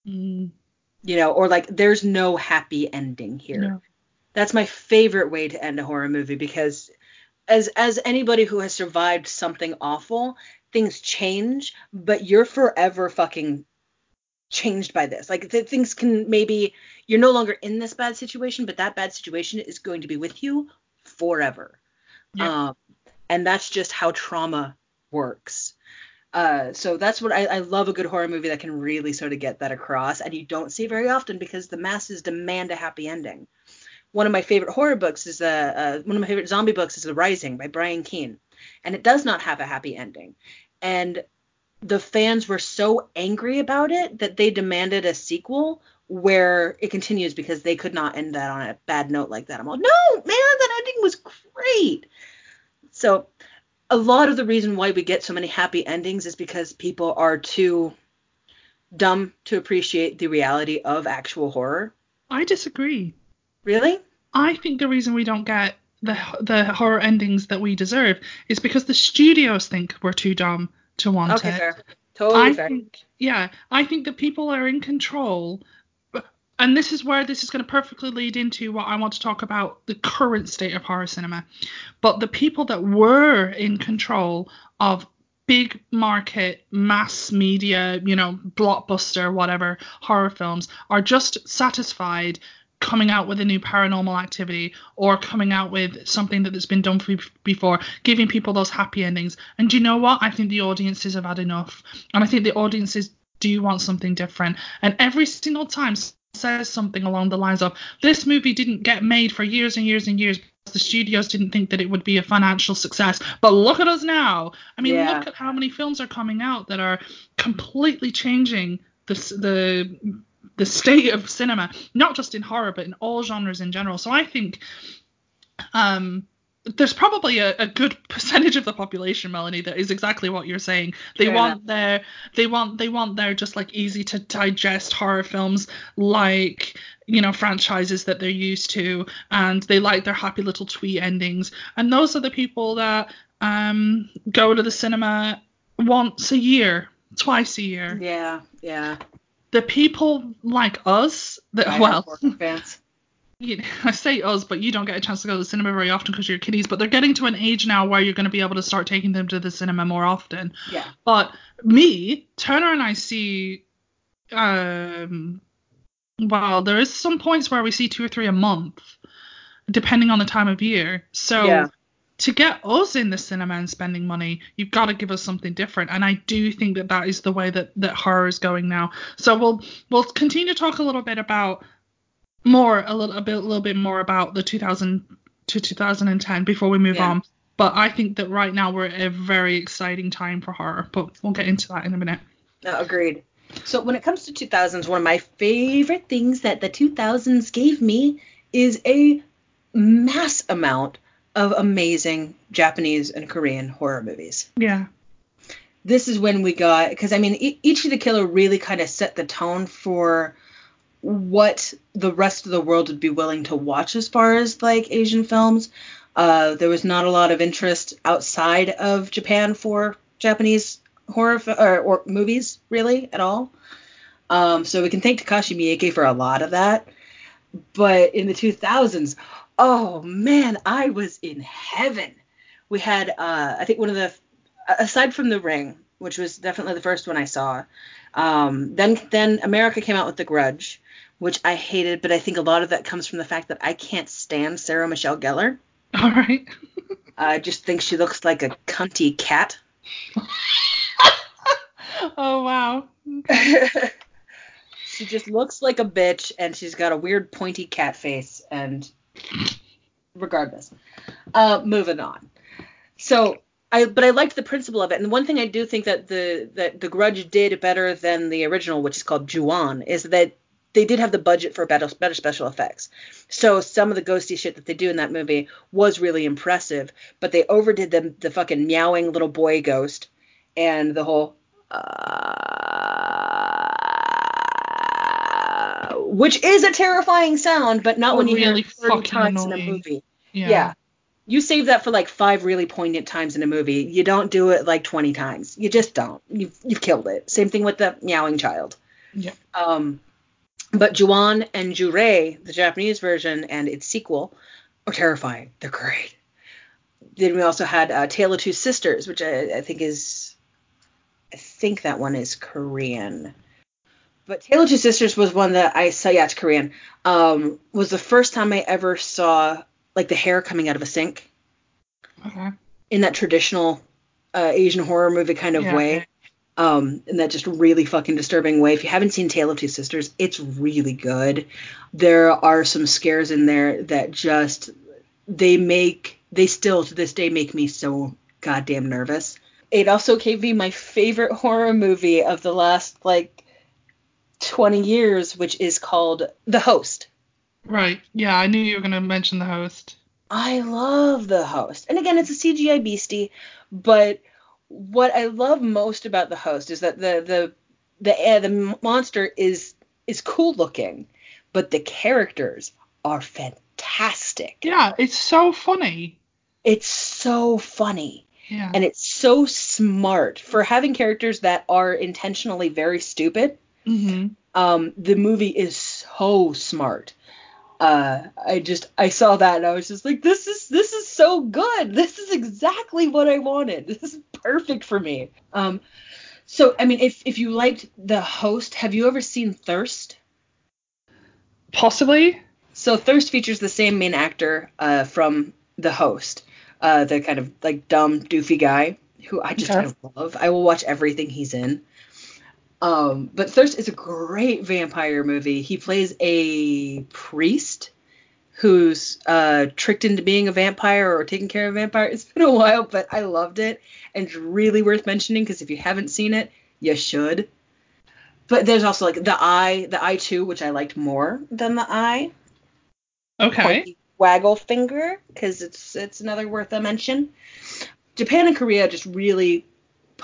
Mm, you know, or like there's no happy ending here. no. That's my favorite way to end a horror movie because as as anybody who has survived something awful, things change, but you're forever fucking changed by this. Like th- things can maybe you're no longer in this bad situation, but that bad situation is going to be with you forever. Yeah. Um, and that's just how trauma works. Uh, so that's what I, I love a good horror movie that can really sort of get that across, and you don't see very often because the masses demand a happy ending. One of my favorite horror books is uh, uh, one of my favorite zombie books is The Rising by Brian Keene, and it does not have a happy ending. And the fans were so angry about it that they demanded a sequel where it continues because they could not end that on a bad note like that. I'm all, no, man, that ending was great. So a lot of the reason why we get so many happy endings is because people are too dumb to appreciate the reality of actual horror. I disagree. Really? I think the reason we don't get the the horror endings that we deserve is because the studios think we're too dumb to want Okay, it. fair. Totally I fair. think, yeah, I think that people are in control, and this is where this is going to perfectly lead into what I want to talk about the current state of horror cinema. But the people that were in control of big market, mass media, you know, blockbuster, whatever horror films are just satisfied coming out with a new paranormal activity or coming out with something that has been done for, before, giving people those happy endings. And do you know what? I think the audiences have had enough. And I think the audiences do want something different. And every single time says something along the lines of this movie didn't get made for years and years and years because the studios didn't think that it would be a financial success. But look at us now. I mean, Yeah. look at how many films are coming out that are completely changing the the the state of cinema, not just in horror, but in all genres in general. So I think um, there's probably a, a good percentage of the population, Melanie, that is exactly what you're saying. They Fair want their they want they want their just like easy to digest horror films like you know franchises that they're used to, and they like their happy little tweet endings. And those are the people that um, go to the cinema once a year, twice a year. Yeah, yeah. The people like us that I well fans. you know, I say us, but you don't get a chance to go to the cinema very often because you're kiddies. But they're getting to an age now where you're going to be able to start taking them to the cinema more often. Yeah. But me, Turner, and I see. Um, well, there is some points where we see two or three a month, depending on the time of year. So Yeah. To get us in the cinema and spending money, you've got to give us something different. And I do think that that is the way that that horror is going now. So we'll we'll continue to talk a little bit about more a little a bit a little bit more about the 2000 to 2010 before we move Yeah. on. But I think that right now we're at a very exciting time for horror. But we'll get into that in a minute. No, agreed. So when it comes to 2000s, one of my favorite things that the 2000s gave me is a mass amount of amazing Japanese and Korean horror movies. Yeah. This is when we got because I mean I- Ichi the Killer really kind of set the tone for what the rest of the world would be willing to watch as far as like Asian films. Uh, there was not a lot of interest outside of Japan for Japanese horror fi- or, or movies really at all. Um, so we can thank Takashi Miike for a lot of that. But in the 2000s, oh man, I was in heaven. We had, uh, I think one of the, aside from The Ring, which was definitely the first one I saw. Um, then then America came out with The Grudge, which I hated, but I think a lot of that comes from the fact that I can't stand Sarah Michelle Gellar. All right. I just think she looks like a cunty cat. oh wow. she just looks like a bitch, and she's got a weird pointy cat face. And regardless, uh, moving on. So I, but I liked the principle of it. And one thing I do think that the that the Grudge did better than the original, which is called Ju-On, is that they did have the budget for better, better special effects. So some of the ghosty shit that they do in that movie was really impressive, but they overdid the the fucking meowing little boy ghost and the whole uh, which is a terrifying sound, but not Oh, when you really hear it 30 fucking times in a movie. Yeah. Yeah. You save that for like five really poignant times in a movie. You don't do it like 20 times. You just don't. You've, you've killed it. Same thing with the meowing child. Yeah. Um, but Juon and Jurei, the Japanese version, and its sequel, are terrifying. They're great. Then we also had uh, Tale of Two Sisters, which I, I think is, I think that one is Korean. But Tale of Two Sisters was one that I saw. Yeah, it's Korean. Um, was the first time I ever saw like the hair coming out of a sink Okay. in that traditional uh, Asian horror movie kind of Yeah. way. Um, in that just really fucking disturbing way. If you haven't seen Tale of Two Sisters, it's really good. There are some scares in there that just they make they still to this day make me so goddamn nervous. It also gave me my favorite horror movie of the last like 20 years, which is called The Host. Right. Yeah, I knew you were gonna mention the host. I love the host. And again, it's a CGI beastie, but what I love most about the host is that the the the uh, the monster is is cool looking, but the characters are fantastic. Yeah, it's so funny. It's so funny Yeah. and it's so smart for having characters that are intentionally very stupid. Hmm um, the movie is so smart. Uh, I just I saw that and I was just like, this is this is so good. This is exactly what I wanted. This is perfect for me. Um, so I mean, if if you liked The Host, have you ever seen Thirst? Possibly. So Thirst features the same main actor uh, from The Host, uh, the kind of like dumb doofy guy who I just Okay. kind of love. I will watch everything he's in. Um, but Thirst is a great vampire movie. He plays a priest who's uh, tricked into being a vampire or taking care of a vampire. It's been a while, but I loved it, and it's really worth mentioning because if you haven't seen it, you should. But there's also like the Eye, the Eye Two, which I liked more than the Eye Okay. waggle finger because it's it's another worth a mention. Japan and Korea just really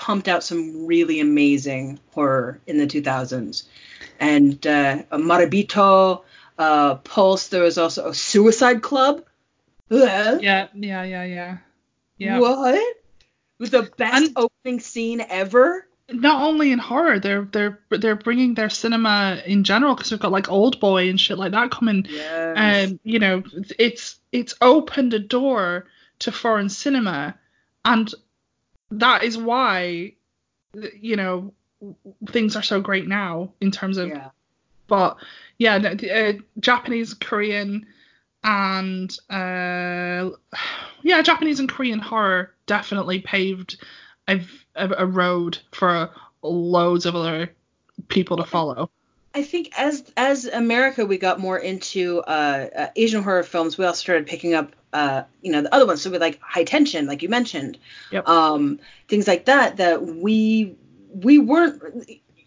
pumped out some really amazing horror in the 2000s, and uh, Marebito, uh, Pulse. There was also a Suicide Club. Ugh. Yeah. Yeah. Yeah. Yeah. Yeah. What? With the best And- opening scene ever. Not only in horror, they're they're they're bringing their cinema in general because we've got like Old Boy and shit like that coming. Yes. Um, you know, it's it's opened a door to foreign cinema, and that is why, you know, things are so great now in terms of. yeah. But yeah, no, uh, Japanese, Korean, and uh, yeah, Japanese and Korean horror definitely paved a, a, a road for loads of other people to follow. I think as as America we got more into uh, uh, Asian horror films, we also started picking up uh, you know the other ones. So with like High Tension, like you mentioned, Yep. um, things like that. That we we weren't.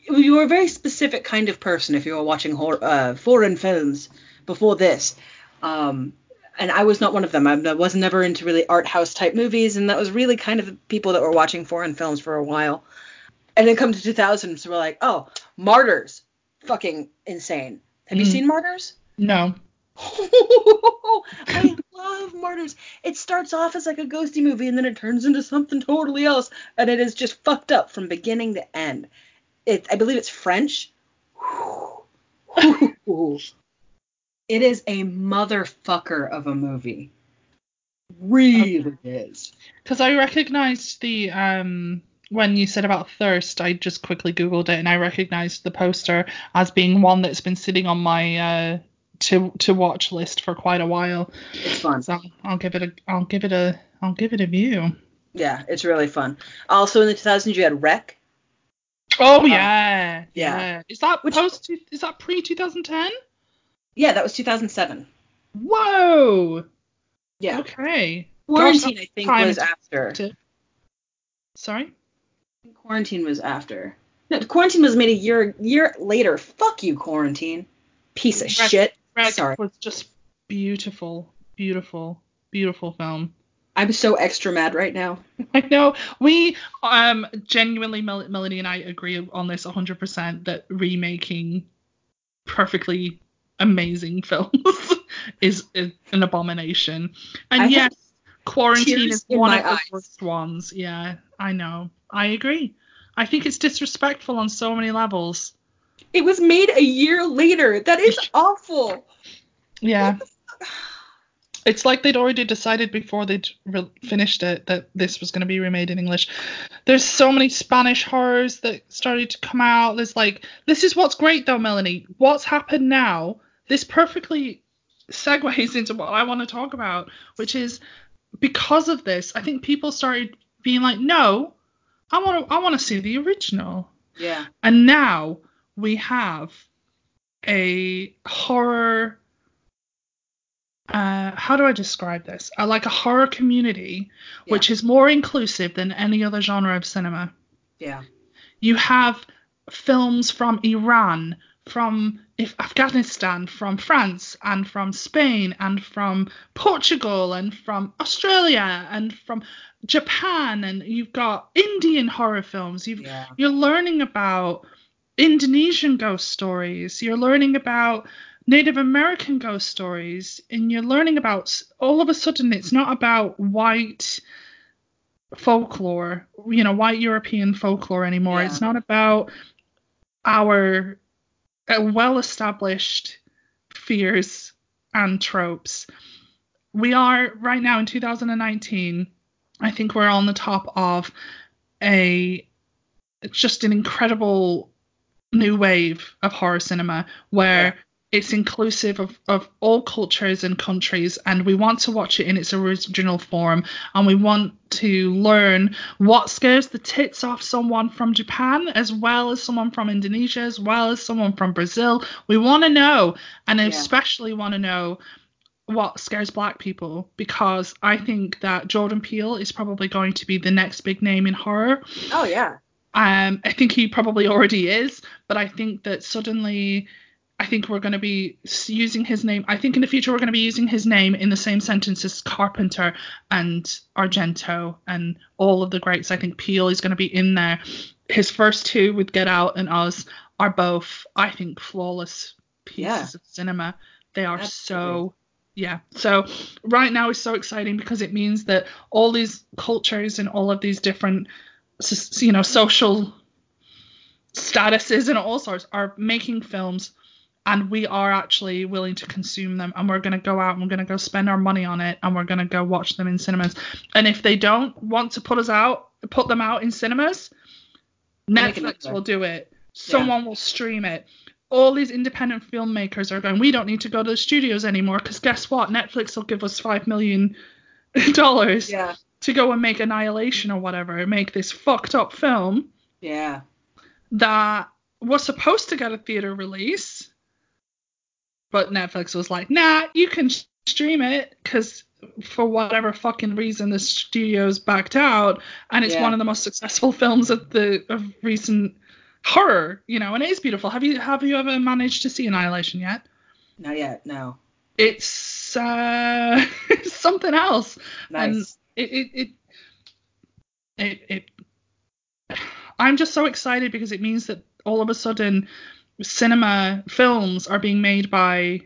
You were a very specific kind of person if you were watching horror, uh, foreign films before this. Um, and I was not one of them. I was never into really art house type movies, and that was really kind of the people that were watching foreign films for a while. And then come to 2000, so we're like, oh, Martyrs, fucking insane. Have you Mm. seen Martyrs? No. I love Martyrs. It starts off as like a ghosty movie and then it turns into something totally else, and it is just fucked up from beginning to end. It, I believe it's French. it is a motherfucker of a movie. Really is. Because I recognized the um when you said about thirst, I just quickly googled it and I recognized the poster as being one that's been sitting on my uh, to to watch list for quite a while. It's fun. So I'll give it a I'll give it a I'll give it a view. Yeah, it's really fun. Also in the 2000s you had Rec. Oh um, yeah, yeah. yeah. Is that Which- post? Is that pre 2010? Yeah, that was 2007. Whoa. Yeah. Okay. Quarantine, Gosh, I think, was after. to- Sorry. Quarantine was after. No, Quarantine was made a year year later. Fuck you, Quarantine. Piece of shit. Rec Sorry. was just beautiful, beautiful, beautiful film. I'm so extra mad right now. I know we um genuinely Mel- Melanie and I agree on this 100% that remaking perfectly amazing films is, is an abomination. And I yes, Quarantine is one of the worst ones. Yeah, I know. I agree. I think it's disrespectful on so many levels. It was made a year later. That is awful. Yeah. It's like they'd already decided before they'd re- finished it that this was going to be remade in English. There's so many Spanish horrors that started to come out. There's like, this is what's great though, Melanie. What's happened now? This perfectly segues into what I want to talk about, which is because of this, I think people started being like, no, I want to, I want to see the original. Yeah. And now we have a horror. Uh, how do I describe this? Uh, like a horror community, which is more inclusive than any other genre of cinema. Yeah. You have films from Iran, from if Afghanistan, from France, and from Spain, and from Portugal, and from Australia, and from Japan, and you've got Indian horror films. You've Yeah. you're learning about Indonesian ghost stories. You're learning about Native American ghost stories, and you're learning about all of a sudden it's not about white folklore, you know, white European folklore anymore. Yeah. It's not about our uh, well-established fears and tropes. We are right now in 2019. I think we're on the top of a just an incredible new wave of horror cinema where Yeah. it's inclusive of, of all cultures and countries and we want to watch it in its original form and we want to learn what scares the tits off someone from Japan as well as someone from Indonesia as well as someone from Brazil. We want to know and Yeah. especially want to know what scares black people because I think that Jordan Peele is probably going to be the next big name in horror. Oh yeah. Um, I think he probably already is, but I think that suddenly, I think we're going to be using his name. I think in the future we're going to be using his name in the same sentence as Carpenter and Argento and all of the greats. I think Peele is going to be in there. His first two with Get Out and Us are both, I think, flawless pieces Yeah. of cinema. They are Absolutely. so yeah. So right now is so exciting because it means that all these cultures and all of these different you know social statuses and all sorts are making films and we are actually willing to consume them and we're going to go out and we're going to go spend our money on it and we're going to go watch them in cinemas. And if they don't want to put us out put them out in cinemas We'll make it netflix will do it. Someone will stream it. All these independent filmmakers are going we don't need to go to the studios anymore because guess what? Netflix will give us five million dollars. Yeah. To go and make annihilation or whatever make this fucked up film Yeah. that was supposed to get a theater release, but Netflix was like, nah, you can sh- stream it because for whatever fucking reason the studio's backed out, and it's Yeah. one of the most successful films of the of recent horror, you know, and it is beautiful. Have you have you ever managed to see Annihilation yet? Not yet. No. It's uh something else. And Nice. It it it it, it I'm just so excited because it means that all of a sudden cinema films are being made by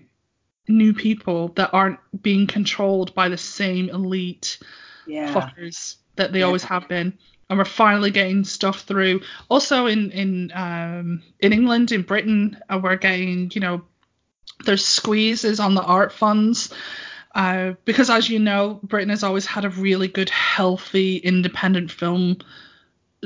new people that aren't being controlled by the same elite yeah. fuckers that they Yeah. always have been. And we're finally getting stuff through. Also in in um in England, in Britain, uh, we're getting you know there's squeezes on the art funds. Uh, because as you know, Britain has always had a really good, healthy, independent film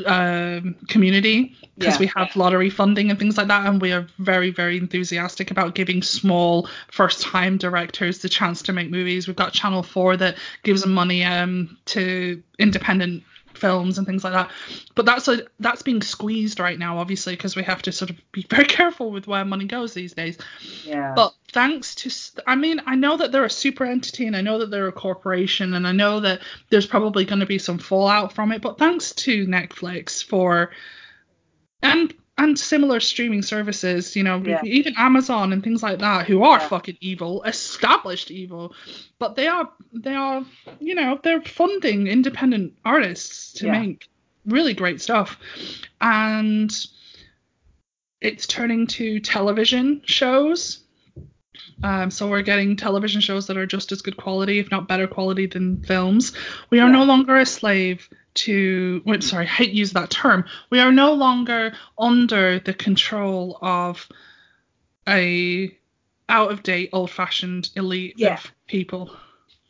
um, community because Yeah. we have lottery funding and things like that, and we are very, very enthusiastic about giving small first-time directors the chance to make movies. We've got Channel Four that gives them money um, to independent films and things like that. But that's a, that's being squeezed right now, obviously, because we have to sort of be very careful with where money goes these days. Yeah. But thanks to, I mean, I know that they're a super entity and I know that they're a corporation and I know that there's probably going to be some fallout from it. But thanks to Netflix for, and similar streaming services, you know, Yeah. even Amazon and things like that, who are Yeah. fucking evil, established evil, but they are they are, you know, they're funding independent artists to Yeah. make really great stuff, and it's turning to television shows. Um, so we're getting television shows that are just as good quality, if not better quality, than films. We are Yeah. no longer a slave to. Wait, sorry, I hate to use that term. We are no longer under the control of a out of date, old fashioned elite Yeah. of people.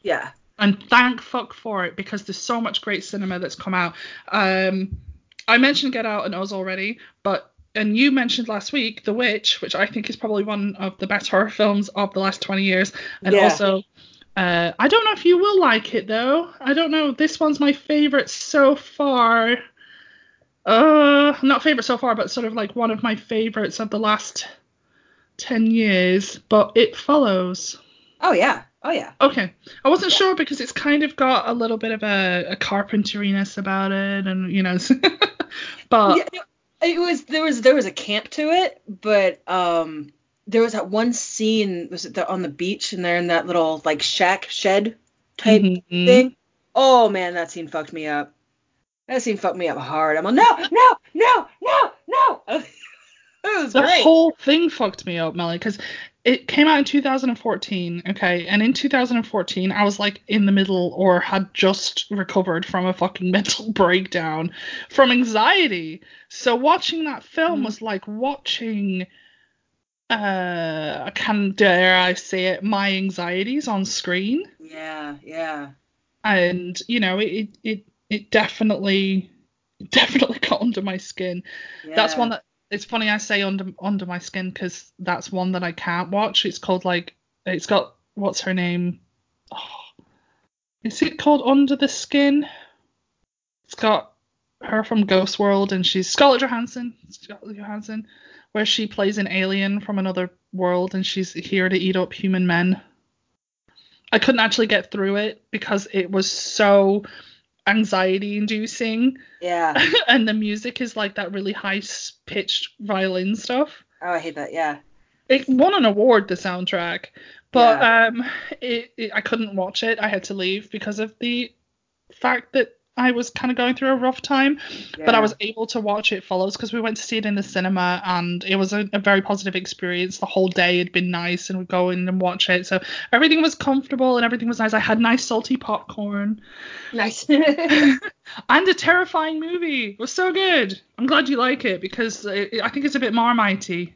yeah. And thank fuck for it because there's so much great cinema that's come out. Um, I mentioned Get Out and Us already, but and you mentioned last week The Witch, which I think is probably one of the best horror films of the last 20 years. And Yeah. also, uh, I don't know if you will like it though. I don't know. This one's my favorite so far. Uh, not favorite so far, but sort of like one of my favorites of the last 10 years. But it follows. Oh yeah. Oh yeah. Okay. I wasn't sure because it's kind of got a little bit of a, a carpenteriness about it and you know but yeah, it was there was there was a camp to it, but um there was that one scene was it the, on the beach and they're in that little like shack shed type Mhm. thing. Oh man, that scene fucked me up. That scene fucked me up hard. I'm like, no, no, no, no, no. it was the great. whole thing fucked me up, Melly, because it came out in 2014, okay, and in 2014 I was like in the middle or had just recovered from a fucking mental breakdown from anxiety. So watching that film Mm. was like watching uh can dare I say it, my anxieties on screen. yeah, yeah. and you know it it it definitely definitely got under my skin yeah. that's one that it's funny i say under under my skin because that's one that i can't watch. It's called like it's got what's her name? Oh, is it called under the skin? It's got her from ghost world and she's scarlett johansson scarlett johansson where she plays an alien from another world and she's here to eat up human men. I couldn't actually get through it because it was so anxiety inducing Yeah. and the music is like that really high pitched violin stuff. Oh, I hate that. Yeah. It won an award the soundtrack, but um it, it I couldn't watch it. I had to leave because of the fact that I was kind of going through a rough time, but I was able to watch it follows because we went to see it in the cinema and it was a, a very positive experience. The whole day had been nice and we'd go in and watch it. So everything was comfortable and everything was nice. I had nice salty popcorn nice. and a terrifying movie. It was so good. I'm glad you like it because it, I think it's a bit more marmitey.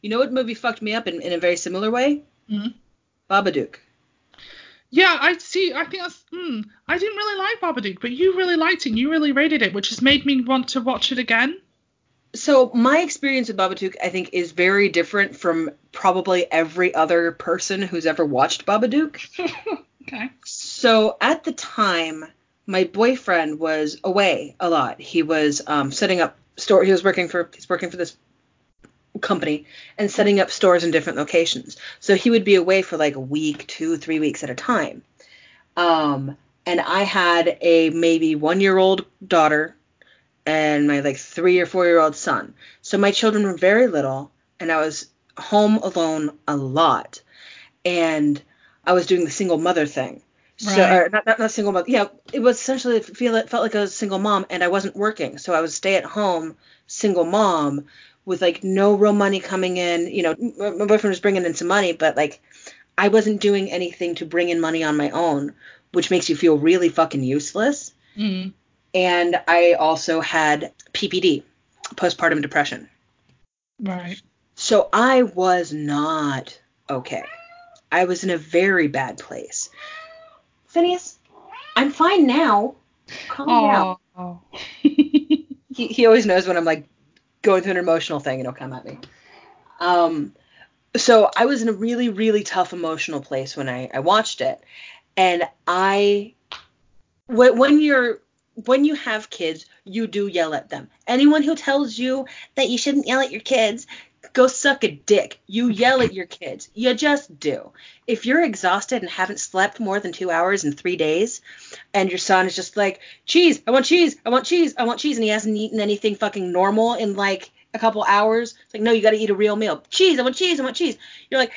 you know what movie fucked me up in, in a very similar way? Mhm. Babadook. Yeah, I see. I think that's. Mm, I didn't really like Babadook, but you really liked it. You really rated it, which has made me want to watch it again. So my experience with Babadook, I think, is very different from probably every other person who's ever watched Babadook. Okay. So at the time, my boyfriend was away a lot. He was um, setting up store. He was working for. He's working for this company and setting up stores in different locations. So he would be away for like a week, two, three weeks at a time. Um, and I had a maybe one year old daughter and my like three or four year old son. So my children were very little and I was home alone a lot. And I was doing the single mother thing. So Right. or not, not not single mother. Yeah, it was essentially feel it felt like I was a single mom and I wasn't working. So I was stay at home single mom with like no real money coming in. You know, my boyfriend was bringing in some money, but like I wasn't doing anything to bring in money on my own, which makes you feel really fucking useless. Mm. And I also had PPD, postpartum depression. Right. So I was not okay. I was in a very bad place. Phineas, I'm fine now. Calm down. He, he always knows when I'm like going through an emotional thing and he'll come at me. Um, so I was in a really, really tough emotional place when I, I watched it. And I, when you're, when you have kids, you do yell at them. Anyone who tells you that you shouldn't yell at your kids, go suck a dick. You yell at your kids. You just do. If you're exhausted and haven't slept more than two hours in three days, and your son is just like, cheese, I want cheese, I want cheese, I want cheese, and he hasn't eaten anything fucking normal in like a couple hours, it's like, no, you gotta eat a real meal. Cheese, I want cheese, I want cheese. You're like,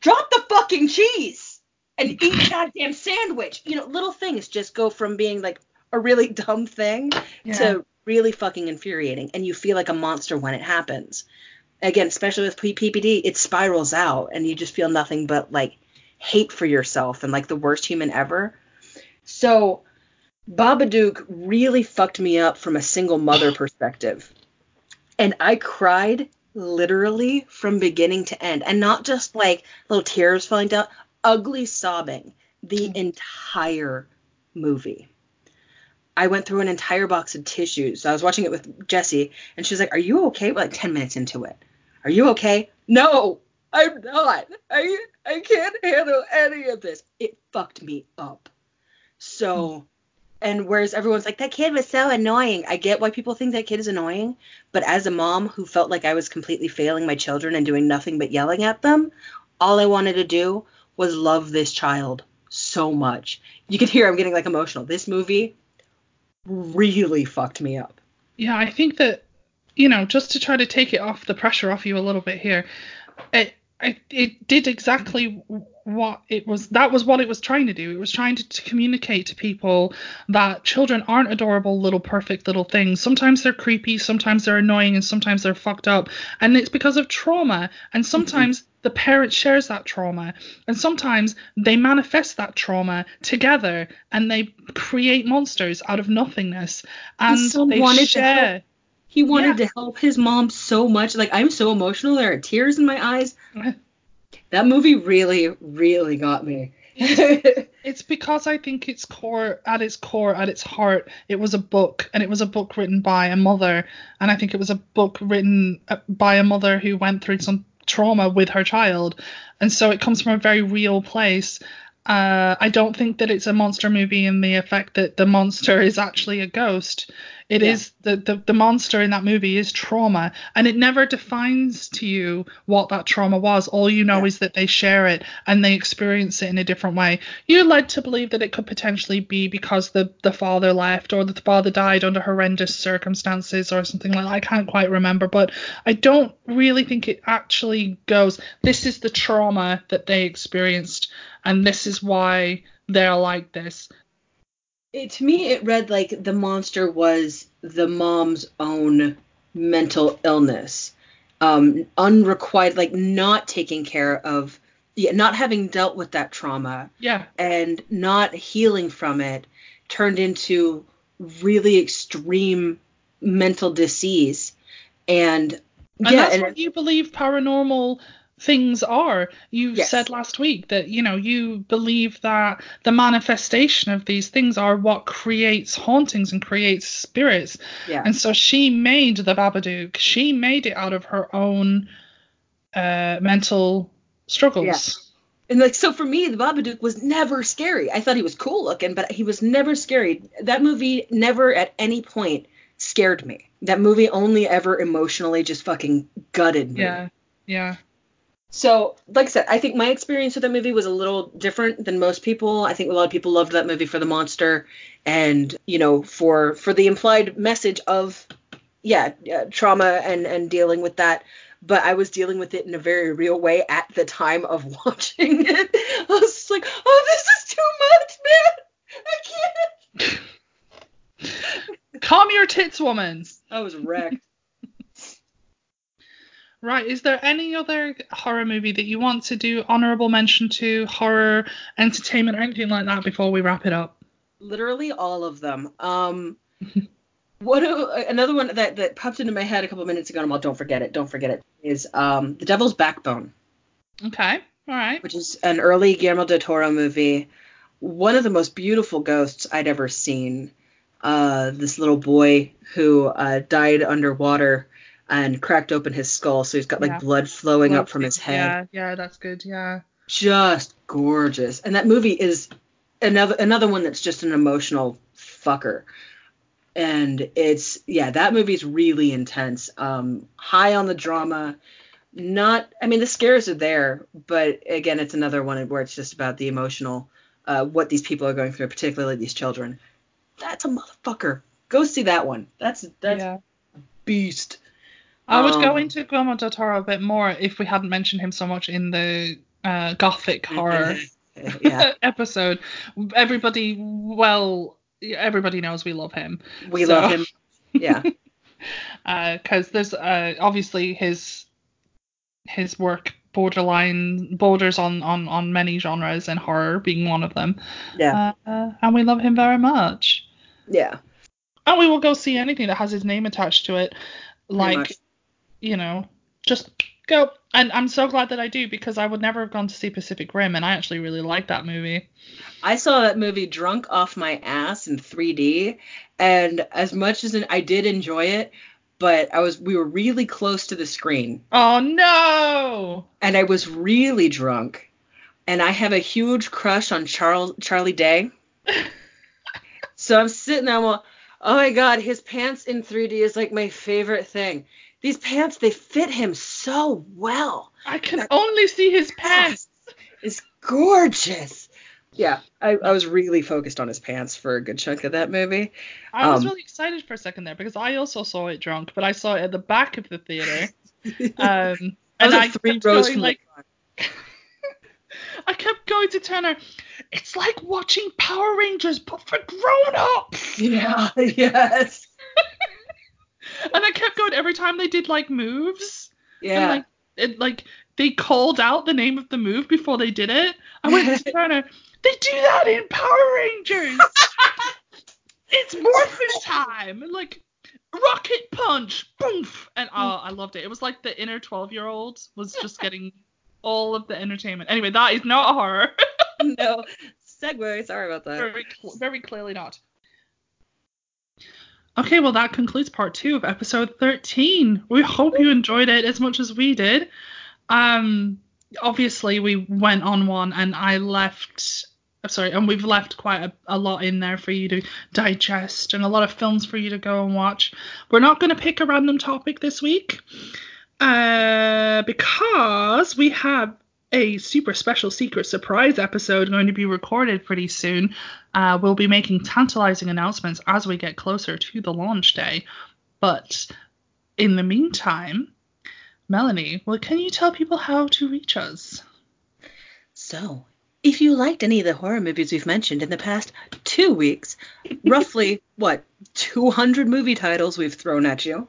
drop the fucking cheese and eat a goddamn sandwich. You know, little things just go from being like a really dumb thing Yeah. to really fucking infuriating, and you feel like a monster when it happens. Again, especially with PPD, it spirals out, and you just feel nothing but like hate for yourself and like the worst human ever. So, Babadook really fucked me up from a single mother perspective, and I cried literally from beginning to end, and not just like little tears falling down, ugly sobbing the entire movie. I went through an entire box of tissues. So I was watching it with Jesse, and she was like, "Are you okay?" We're like 10 minutes into it. Are you okay? No, I'm not. I I can't handle any of this. It fucked me up. So, and whereas everyone's like, "That kid was so annoying," I get why people think that kid is annoying, but as a mom who felt like I was completely failing my children and doing nothing but yelling at them, all I wanted to do was love this child so much. You can hear I'm getting like emotional. This movie really fucked me up. Yeah, I think that you know, just to try to take it off the pressure off you a little bit here, it it, it did exactly what it was. That was what it was trying to do. It was trying to, to communicate to people that children aren't adorable little perfect little things. Sometimes they're creepy, sometimes they're annoying, and sometimes they're fucked up, and it's because of trauma. And sometimes the parent shares that trauma, and sometimes they manifest that trauma together, and they create monsters out of nothingness. And son they share. He wanted Yeah. to help his mom so much. Like I'm so emotional. There are tears in my eyes. That movie really, really got me. It's because I think its core, at its core, at its heart, it was a book, and it was a book written by a mother, and I think it was a book written uh, by a mother who went through some trauma with her child, and so it comes from a very real place. Uh, I don't think that it's a monster movie in the effect that the monster is actually a ghost. It Yeah. is the, the the monster in that movie is trauma, and it never defines to you what that trauma was. All you know Yeah. is that they share it and they experience it in a different way. You're led to believe that it could potentially be because the the father left or the father died under horrendous circumstances or something like that. I can't quite remember, but I don't really think it actually goes. This is the trauma that they experienced, and this is why they're like this. it, to me, it read like the monster was the mom's own mental illness, um, unrequited, like not taking care of, yeah, not having dealt with that trauma. Yeah, and not healing from it turned into really extreme mental disease. And, and yeah that's and what you believe paranormal things are. You Yes. said last week that you know you believe that the manifestation of these things are what creates hauntings and creates spirits. yeah And so she made the Babadook. She made it out of her own uh, mental struggles. Yeah. and like so for me the babadook was never scary i thought he was cool looking but he was never scary that movie never at any point scared me that movie only ever emotionally just fucking gutted me Yeah. Yeah. So, like I said, I think my experience with that movie was a little different than most people. I think a lot of people loved that movie for the monster and, you know, for for the implied message of yeah, uh, trauma and and dealing with that. But I was dealing with it in a very real way at the time of watching it. I was just like, "Oh, this is too much, man. I can't." Calm your tits, woman. I was wrecked. Right. Is there any other horror movie that you want to do honorable mention to, horror, entertainment, or anything like that before we wrap it up? literally all of them. Um, what a, another one that that popped into my head a couple minutes ago, and I'm like, don't forget it, don't forget it, is um, The Devil's Backbone, Okay. All right. which is an early Guillermo del Toro movie. One of the most beautiful ghosts I'd ever seen. uh, this little boy who uh, died underwater and cracked open his skull, so he's got like Yeah. blood flowing Love up from his head. Yeah, yeah, that's good. Yeah. Just gorgeous. And that movie is another another one that's just an emotional fucker. And it's yeah, that movie's really intense. Um, high on the drama. Not, I mean, the scares are there, but again, it's another one where it's just about the emotional, uh, what these people are going through, particularly these children. That's a motherfucker. Go see that one. That's that's yeah. beast. I would go Um, into Guillermo del Toro a bit more if we hadn't mentioned him so much in the uh, gothic horror episode. Everybody, well, everybody knows we love him. we So- love him. Yeah, because there's uh, obviously his his work borderline borders on on on many genres and horror being one of them. yeah, Uh, and we love him very much. yeah. And we will go see anything that has his name attached to it, like. You know, just go. And I'm so glad that I do because I would never have gone to see Pacific Rim, and I actually really like that movie. I saw that movie drunk off my ass in 3D, and as much as I did enjoy it, but I was we were really close to the screen, Oh no! and I was really drunk, and I have a huge crush on Charles Charlie Day. so I'm sitting there, I'm all, oh my god, his pants in 3D is like my favorite thing. These pants, they fit him so well. I can only see his pants. It's gorgeous. Yeah, I, I was really focused on his pants for a good chunk of that movie. I was Um, really excited for a second there because I also saw it drunk, but I saw it at the back of the theater. Um, I and like I three kept rows going, from like the I kept going to Turner. It's like watching Power Rangers, but for grown-ups. Yeah, yes. And I kept going every time they did like moves. Yeah. Like it like they called out the name of the move before they did it. I went to Turner. They do that in Power Rangers. it's Morphin time. And like rocket punch, boof, and oh, mm. I loved it. It was like the inner twelve-year-old was just getting all of the entertainment. Anyway, that is not a horror. no. Segue, sorry about that. very, very clearly not. Okay, well that concludes part two of episode 13. We hope you enjoyed it as much as we did. Um, obviously we went on one, and I left. uh, Sorry, and we've left quite a, a lot in there for you to digest, and a lot of films for you to go and watch. We're not going to pick a random topic this week, uh, because we have a super special secret surprise episode going to be recorded pretty soon. Uh, we'll be making tantalizing announcements as we get closer to the launch day. But in the meantime, Melanie, well, can you tell people how to reach us? So, if you liked any of the horror movies we've mentioned in the past two weeks, roughly, what, 200 movie titles we've thrown at you.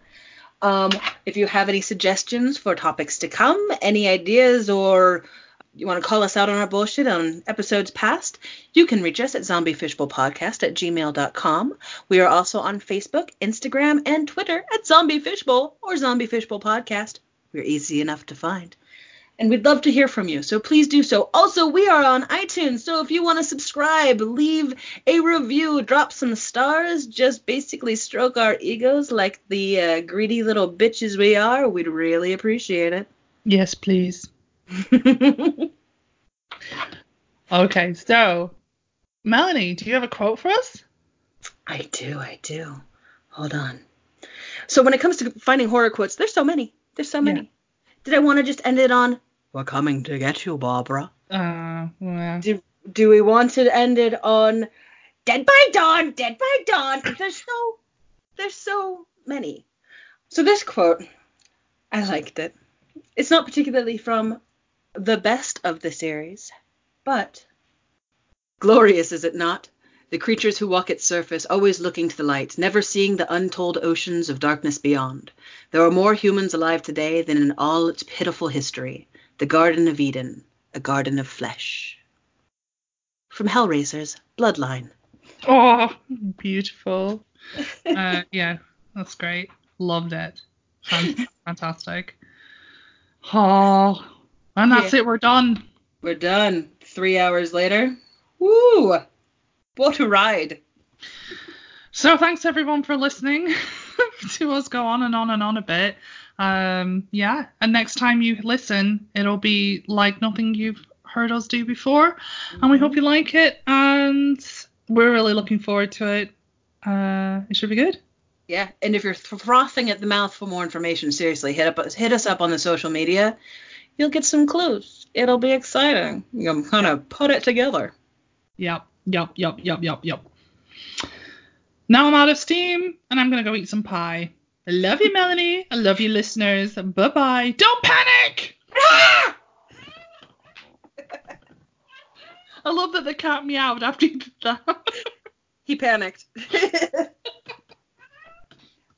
Um, if you have any suggestions for topics to come, any ideas, or you want to call us out on our bullshit on episodes past, you can reach us at zombiefishbowlpodcast at gmail.com. We are also on Facebook, Instagram, and Twitter at Zombie Fishbowl or Zombie Fishbowl Podcast. We're easy enough to find and we'd love to hear from you. So please do so. Also, we are on iTunes, so if you want to subscribe, leave a review, drop some stars, just basically stroke our egos like the uh, greedy little bitches we are, we'd really appreciate it. Yes, please. Okay, so Melanie, do you have a quote for us? I do, I do. Hold on. So when it comes to finding horror quotes, there's so many. There's so many. Yeah. Did I want to just end it on "We're coming to get you, Barbara"? Uh, well, do do we want to end it on Dead by Dawn, Dead by Dawn? There's so there's so many. So this quote, I liked it. It's not particularly from the best of the series, but glorious is it not? The creatures who walk its surface, always looking to the light, never seeing the untold oceans of darkness beyond. There are more humans alive today than in all its pitiful history. The Garden of Eden, a garden of flesh. From Hellraiser's Bloodline. oh, beautiful. uh, yeah, that's great. Loved it. Fantastic. Oh, and that's Yeah. it. We're done. We're done. Three hours later. Woo! What a ride. So thanks everyone for listening to us go on and on and on a bit. Um, yeah, and next time you listen, it'll be like nothing you've heard us do before, mm-hmm. and we hope you like it. And we're really looking forward to it. Uh, it should be good. Yeah, and if you're frothing at the mouth for more information, seriously, hit up hit us up on the social media. You'll get some clues. It'll be exciting. You'll kind of put it together. Yep, yep, yep, yep, yep, yep. Now I'm out of steam, and I'm gonna go eat some pie. I love you, Melanie. I love you, listeners. Bye bye. Don't panic! Ah! I love that the cat meowed after he did that. he panicked.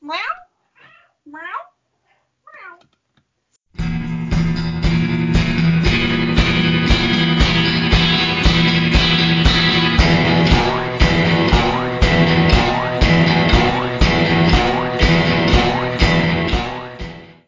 meow? Meow?